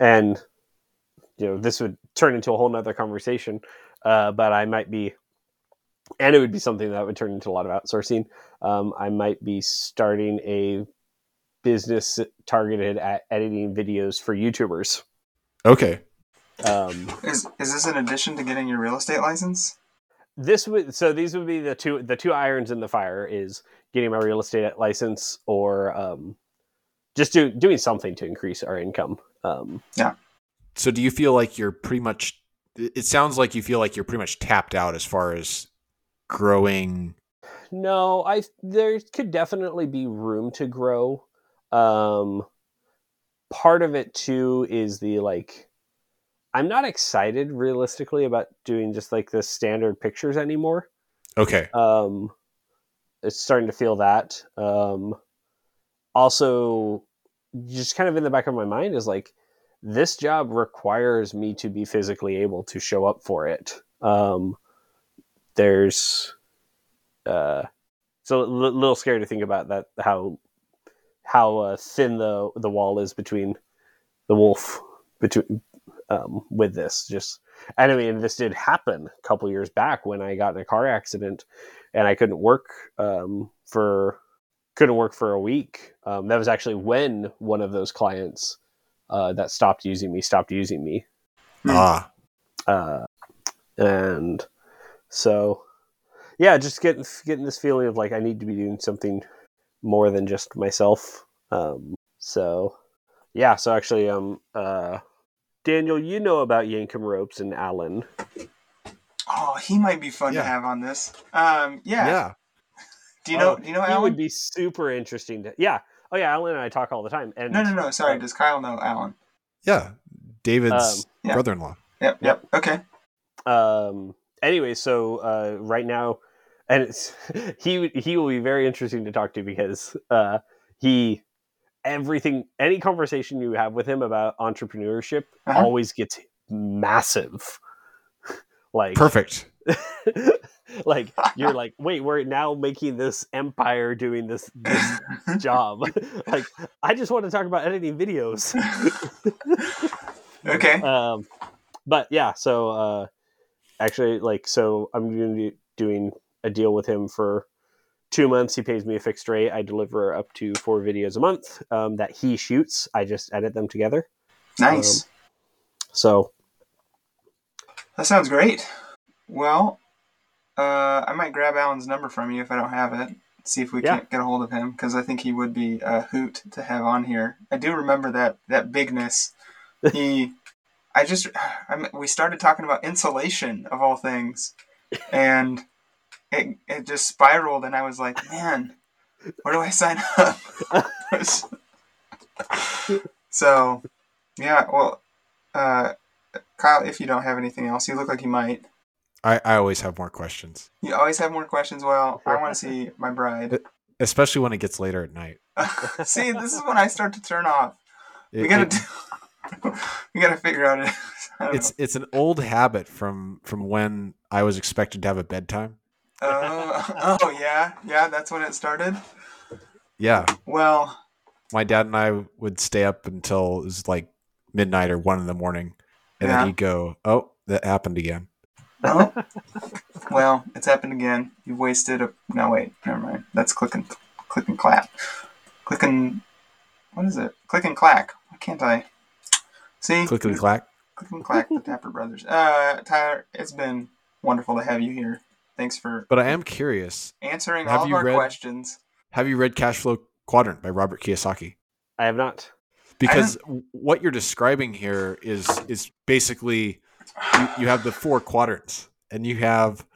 S3: and you know this would turn into a whole nother conversation uh but i might be and it would be something that would turn into a lot of outsourcing um i might be starting a business targeted at editing videos for youtubers
S4: Okay.
S3: Um *laughs*
S2: Is is this in addition to getting your real estate license?
S3: this would so these would be the two the two irons in the fire is getting my real estate license or um just do, doing something to increase our income um yeah.
S4: So do you feel like you're pretty much it it sounds like you feel like you're pretty much tapped out as far as growing
S3: no i there could definitely be room to grow um part of it too is the like i'm not excited realistically about doing just like the standard pictures anymore.
S4: Okay.
S3: um it's starting to feel that. Um also just kind of in the back of my mind is like this job requires me to be physically able to show up for it. Um there's uh so a little scary to think about that how how uh, thin the the wall is between the wolf between um with this just and I mean, this did happen a couple years back when I got in a car accident and I couldn't work um, for couldn't work for a week. Um, that was actually when one of those clients uh, that stopped using me stopped using me,
S2: Hmm.
S4: Ah.
S3: uh, and so yeah, just getting getting this feeling of like I need to be doing something more than just myself. Um, so yeah, so actually, um, uh, Daniel, you know about Yankum Ropes and Alan.
S2: Oh, he might be fun
S4: Yeah.
S2: to have on this. Um, yeah.
S4: Yeah.
S2: Do you know?
S3: Oh,
S2: do you know
S3: he
S2: Alan?
S3: would be super interesting to yeah oh yeah alan and i talk all the time and
S2: no, no, no. Sorry.
S3: um,
S2: Does Kyle know Alan?
S4: Yeah. David's
S2: Um, yeah.
S4: brother-in-law.
S2: Yep. Yep. Okay.
S3: um anyway so uh right now and it's *laughs* he he will be very interesting to talk to because uh he everything any conversation you have with him about entrepreneurship
S2: Uh-huh.
S3: always gets massive *laughs* like
S4: Perfect. *laughs*
S3: like you're like wait we're now making this empire doing this this *laughs* job like i just want to talk about editing videos
S2: okay.
S3: um but yeah so uh actually like so i'm going to be doing a deal with him for two months he pays me a fixed rate i deliver up to four videos a month um, that he shoots i just edit them together
S2: Nice.
S3: so
S2: that sounds great. Well, uh, I might grab Alan's number from you if I don't have it. See if we
S3: Yeah.
S2: can't get a hold of him because I think he would be a hoot to have on here. I do remember that that bigness. *laughs* He, I just, *sighs* I mean, we started talking about insulation of all things, and it it just spiraled, and I was like, man, where do I sign up? *laughs* so, yeah, well, uh, Kyle, if you don't have anything else, you look like you might.
S4: I, I always have more questions,
S2: You always have more questions. Well, I want to see my bride.
S4: especially when it gets later at night. *laughs*
S2: see, this is when I start to turn off.
S4: It-
S2: We gotta
S4: it-
S2: do. *laughs* we gotta figure out it.
S4: It's it's an old habit from from when I was expected to have a bedtime.
S2: Uh, *laughs* oh yeah, yeah. That's when it started.
S4: Yeah,
S2: Well,
S4: my dad and I would stay up until it was like midnight or one in the morning, and
S2: Yeah.
S4: then he'd go, "Oh, that happened again."
S2: well, well, it's happened again. You've wasted a. No, wait. Never mind. That's click and click and clap. Click and what is it? Click and clack. Why can't I? See,
S4: Clickety clack.
S2: Click and clack. the Tappet Brothers. Uh, Tyler, it's been wonderful to have you here. Thanks for
S4: But I am curious.
S2: answering
S4: Have
S2: all of our
S4: read-
S2: questions.
S4: Have you read Cash Flow Quadrant by Robert Kiyosaki?
S3: i have not
S4: because what you're describing here is is basically you, you have the four quadrants and you have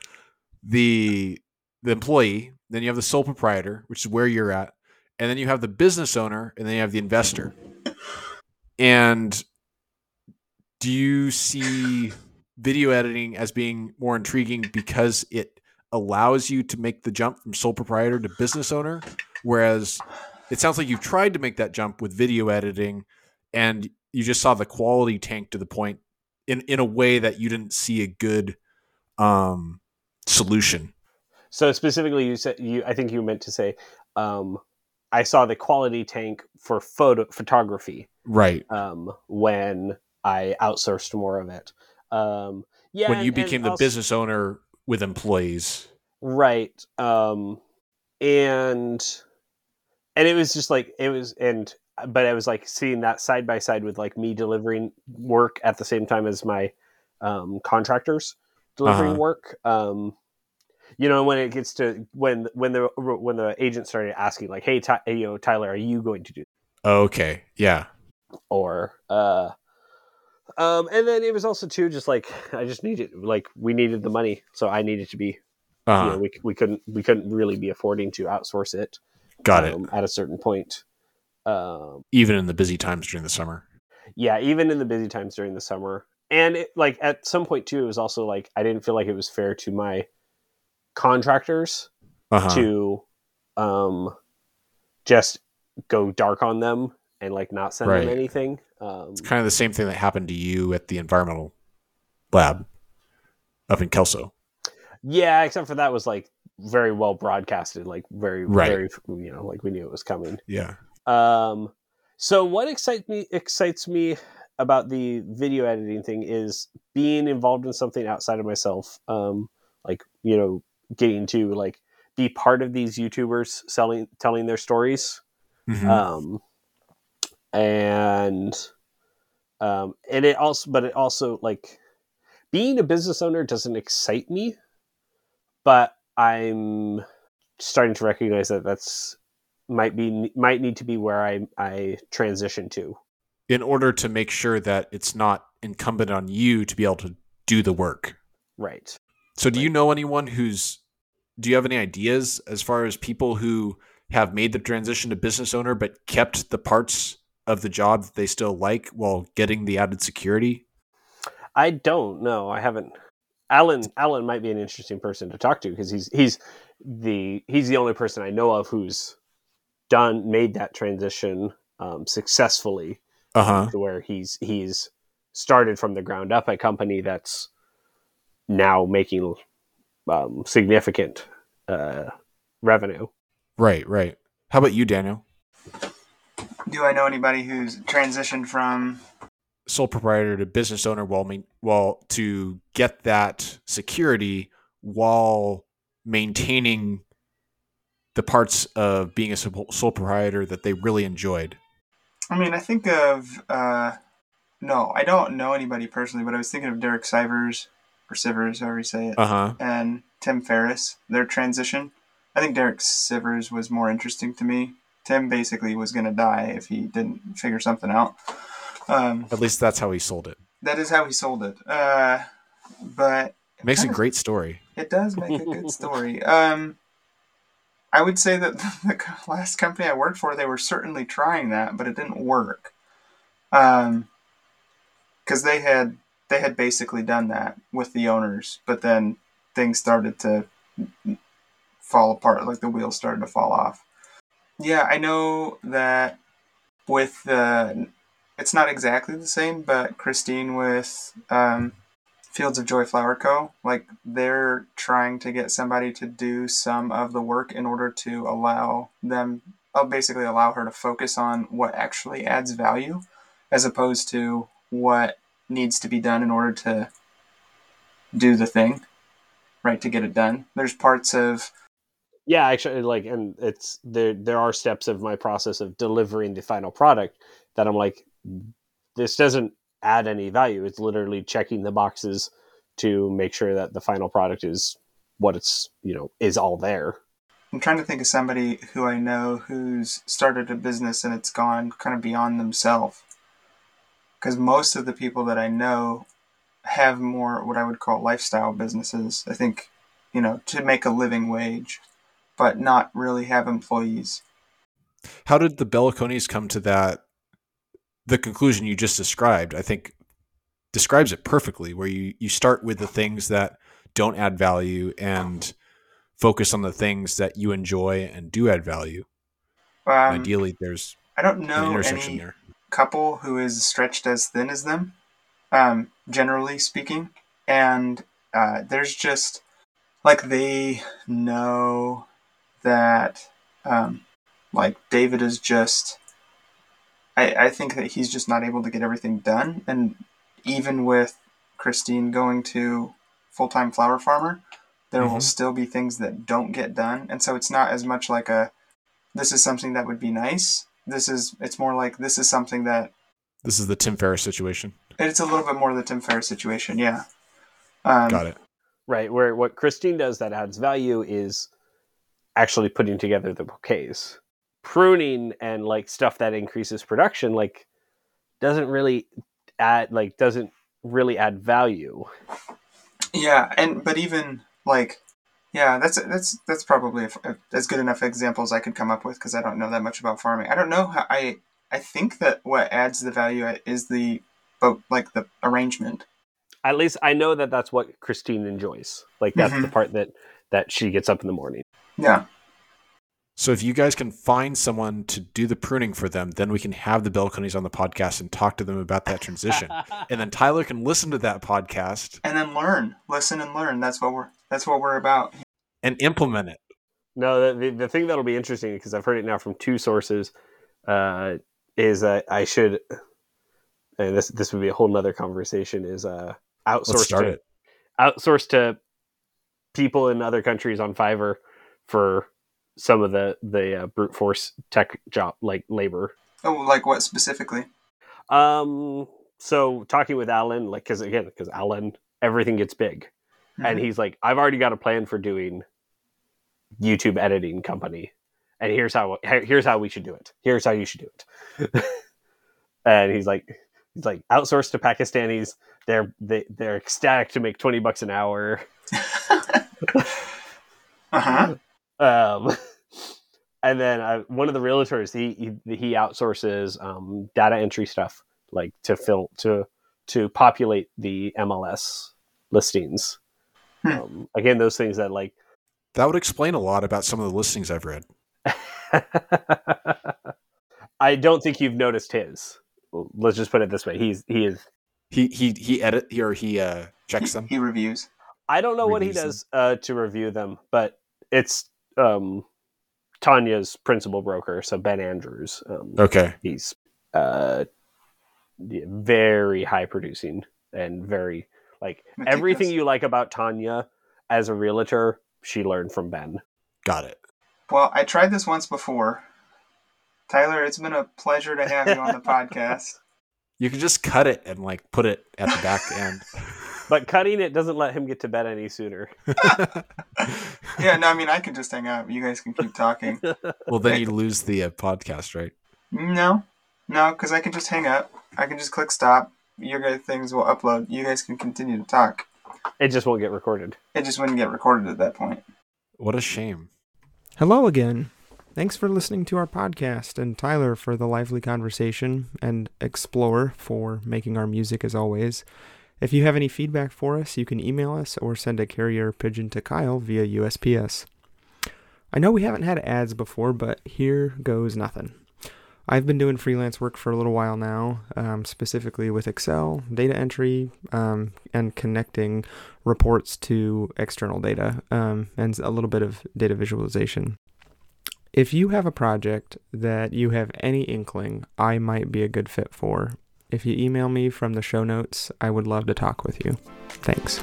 S4: the the employee then you have the sole proprietor which is where you're at and then you have the business owner and then you have the investor and do you see video editing as being more intriguing because it allows you to make the jump from sole proprietor to business owner whereas it sounds like you've tried to make that jump with video editing and you just saw the quality tank to the point in in a way that you didn't see a good um solution
S3: So specifically, you said you. I think you meant to say, um, I saw the quality tank for photo photography
S4: right
S3: um, when I outsourced more of it. Um, yeah,
S4: when you
S3: and- and
S4: became the
S3: also-
S4: business owner with employees
S3: right? Um, and and it was just like it was, and but I was like seeing that side by side with like me delivering work at the same time as my um, contractors delivering
S4: Uh-huh.
S3: work. Um, you know, when it gets to when when the when the agent started asking like, "Hey, Ty, you know, Tyler, are you going to do?"
S4: okay yeah
S3: Or uh, um, and then it was also too just like *laughs* I just needed like we needed the money, so I needed to be
S4: uh
S3: you know, we, we couldn't we couldn't really be affording to outsource it
S4: got it.
S3: um, at a certain point. Um,
S4: even in the busy times during the summer.
S3: Yeah even in the busy times during the summer. And it, like at some point too it was also like i didn't feel like it was fair to my contractors
S4: uh-huh.
S3: to um just go dark on them and like not send
S4: Right.
S3: them anything um
S4: it's kind of the same thing that happened to you at the environmental lab up in kelso
S3: yeah except for that was like very well broadcasted like very
S4: Right.
S3: very you know like we knew it was coming
S4: yeah
S3: Um, so what excites me excites me about the video editing thing is being involved in something outside of myself. Um, like you know, getting to like be part of these YouTubers selling telling their stories.
S4: Mhm.
S3: Um, and um, and it also, but it also like being a business owner doesn't excite me, but I'm starting to recognize that that's might be might need to be where I I transition to.
S4: in order to make sure that it's not incumbent on you to be able to do the work
S3: Right.
S4: So, do you know anyone who's? Do you have any ideas as far as people who have made the transition to business owner but kept the parts of the job that they still like while getting the added security?
S3: I don't know. I haven't. Alan Alan might be an interesting person to talk to because he's he's the he's the only person I know of who's done made that transition um, successfully
S4: Uh huh.
S3: to where he's he's started from the ground up a company that's now making um, significant uh, revenue.
S4: Right. Right. How about you, Daniel?
S2: Do I know anybody who's transitioned from?
S4: Sole proprietor to business owner while main, while to get that security while maintaining the parts of being a sole proprietor that they really enjoyed.
S2: I mean, I think of. Uh, no, I don't know anybody personally, but I was thinking of Derek Sivers or Sivers, however you say it,
S4: Uh huh.
S2: and Tim Ferriss. Their transition. I think Derek Sivers was more interesting to me. Tim basically was going to die if he didn't figure something out. Um,
S4: At least that's how he sold it.
S2: that is how he sold it. Uh, but
S4: Makes a
S2: Kinda-
S4: great story.
S2: It does make a good story. Um, I would say that *laughs* the last company I worked for, they were certainly trying that, but it didn't work. Um, because they had they had basically done that with the owners, but then things started to fall apart, like the wheels started to fall off. Yeah, I know that with the, it's not exactly the same, but Christine with um, Fields of Joy Flower Co. Like they're trying to get somebody to do some of the work in order to allow them, uh, basically allow her to focus on what actually adds value, as opposed to what needs to be done in order to do the thing, right? To get it done. There's parts of
S3: Yeah, actually, like, and it's there. There are steps of my process of delivering the final product that I'm like, this doesn't add any value. It's literally checking the boxes to make sure that the final product is what it's you know is all there.
S2: I'm trying to think of somebody who I know who's started a business and it's gone kind of beyond themselves. Because most of the people that I know have more what I would call lifestyle businesses. I think, you know, to make a living wage, but not really have employees.
S4: How did the Bellicones come to that? The conclusion you just described, I think, describes it perfectly. Where you you start with the things that don't add value and focus on the things that you enjoy and do add value.
S2: Um,
S4: ideally, there's
S2: I don't
S4: an
S2: know
S4: intersection
S2: any
S4: there.
S2: couple who is stretched as thin as them, um, generally speaking. And uh, there's just like they know that, um, like David is just. I, I think that he's just not able to get everything done, and even with Christine going to full time flower farmer, there will
S4: Mhm.
S2: still be things that don't get done, and so it's not as much like a. This is something that would be nice. This is. It's more like this is something that
S4: This is the Tim Ferriss situation.
S2: it's a little bit more the Tim Ferriss situation, yeah. Um,
S4: Got it.
S3: Right. Where what Christine does that adds value is actually putting together the bouquets. Pruning and like stuff that increases production, like doesn't really add like doesn't really add value.
S2: Yeah, and but even like, yeah, that's that's that's probably a, as good enough examples I could come up with because I don't know that much about farming. I don't know how I I think that what adds the value is the boat like the arrangement.
S3: At least I know that that's what Christine enjoys. Like that's the mm-hmm. part that that she gets up in the morning.
S2: Yeah,
S4: So if you guys can find someone to do the pruning for them, then we can have the Belcones on the podcast and talk to them about that transition. and then Tyler can listen to that podcast
S2: and then learn, listen, and learn. That's what we're that's what we're about.
S4: and implement it.
S3: No, the, the, the thing that'll be interesting because I've heard it now from two sources uh, is that I should, and this this would be a whole nother conversation. Is uh, outsource
S4: Let's
S3: to
S4: it.
S3: outsource to people in other countries on Fiverr for some of the the uh, brute force tech job like labor.
S2: Oh, like what specifically?
S3: Um, so talking with Alan, like because again, because Alan, everything gets big, and
S2: Mhm.
S3: he's like, I've already got a plan for doing YouTube editing company, and here's how here's how we should do it. Here's how you should do it. *laughs* and he's like, he's like outsourced to Pakistanis. They're they, they're ecstatic to make twenty bucks an hour. *laughs*
S2: uh huh.
S3: Um, *laughs* and then uh, one of the realtors he he, he outsources um, data entry stuff like to fill to to populate the MLS listings.
S2: Hmm.
S3: Um, again, those things that like
S4: That would explain a lot about some of the listings I've read. *laughs*
S3: I don't think you've noticed his. Let's just put it this way: he's he is.
S4: He he he edit or he uh checks them.
S2: He reviews.
S3: I don't know what he
S4: Reviews them.
S3: does uh, to review them, but it's um, Tanya's principal broker, so Ben Andrews. Um,
S4: Okay.
S3: he's uh very high producing and very like everything you like about Tanya as a realtor, she learned from Ben.
S4: Got it.
S2: Well, I tried this once before. Tyler, it's been a pleasure to have you on the *laughs* podcast.
S4: You can just cut it and like put it at the back end. *laughs*
S3: But cutting it doesn't let him get to bed any sooner. *laughs* *laughs*
S2: Yeah, no, I mean, I can just hang out. You guys can keep talking.
S4: well, then you lose the uh, podcast, right?
S2: No, no, because I can just hang up. I can just click stop. Your guys' things will upload. You guys can continue to talk.
S3: It just won't get recorded.
S2: It just wouldn't get recorded at that point.
S4: What a shame.
S1: Hello again. Thanks for listening to our podcast, and Tyler for the lively conversation, and Explor for making our music as always. If you have any feedback for us, you can email us or send a carrier pigeon to Kyle via USPS. I know we haven't had ads before, but here goes nothing. I've been doing freelance work for a little while now, um, specifically with Excel, data entry, um, and connecting reports to external data, um, and a little bit of data visualization. If you have a project that you have any inkling I might be a good fit for, if you email me from the show notes, I would love to talk with you. Thanks.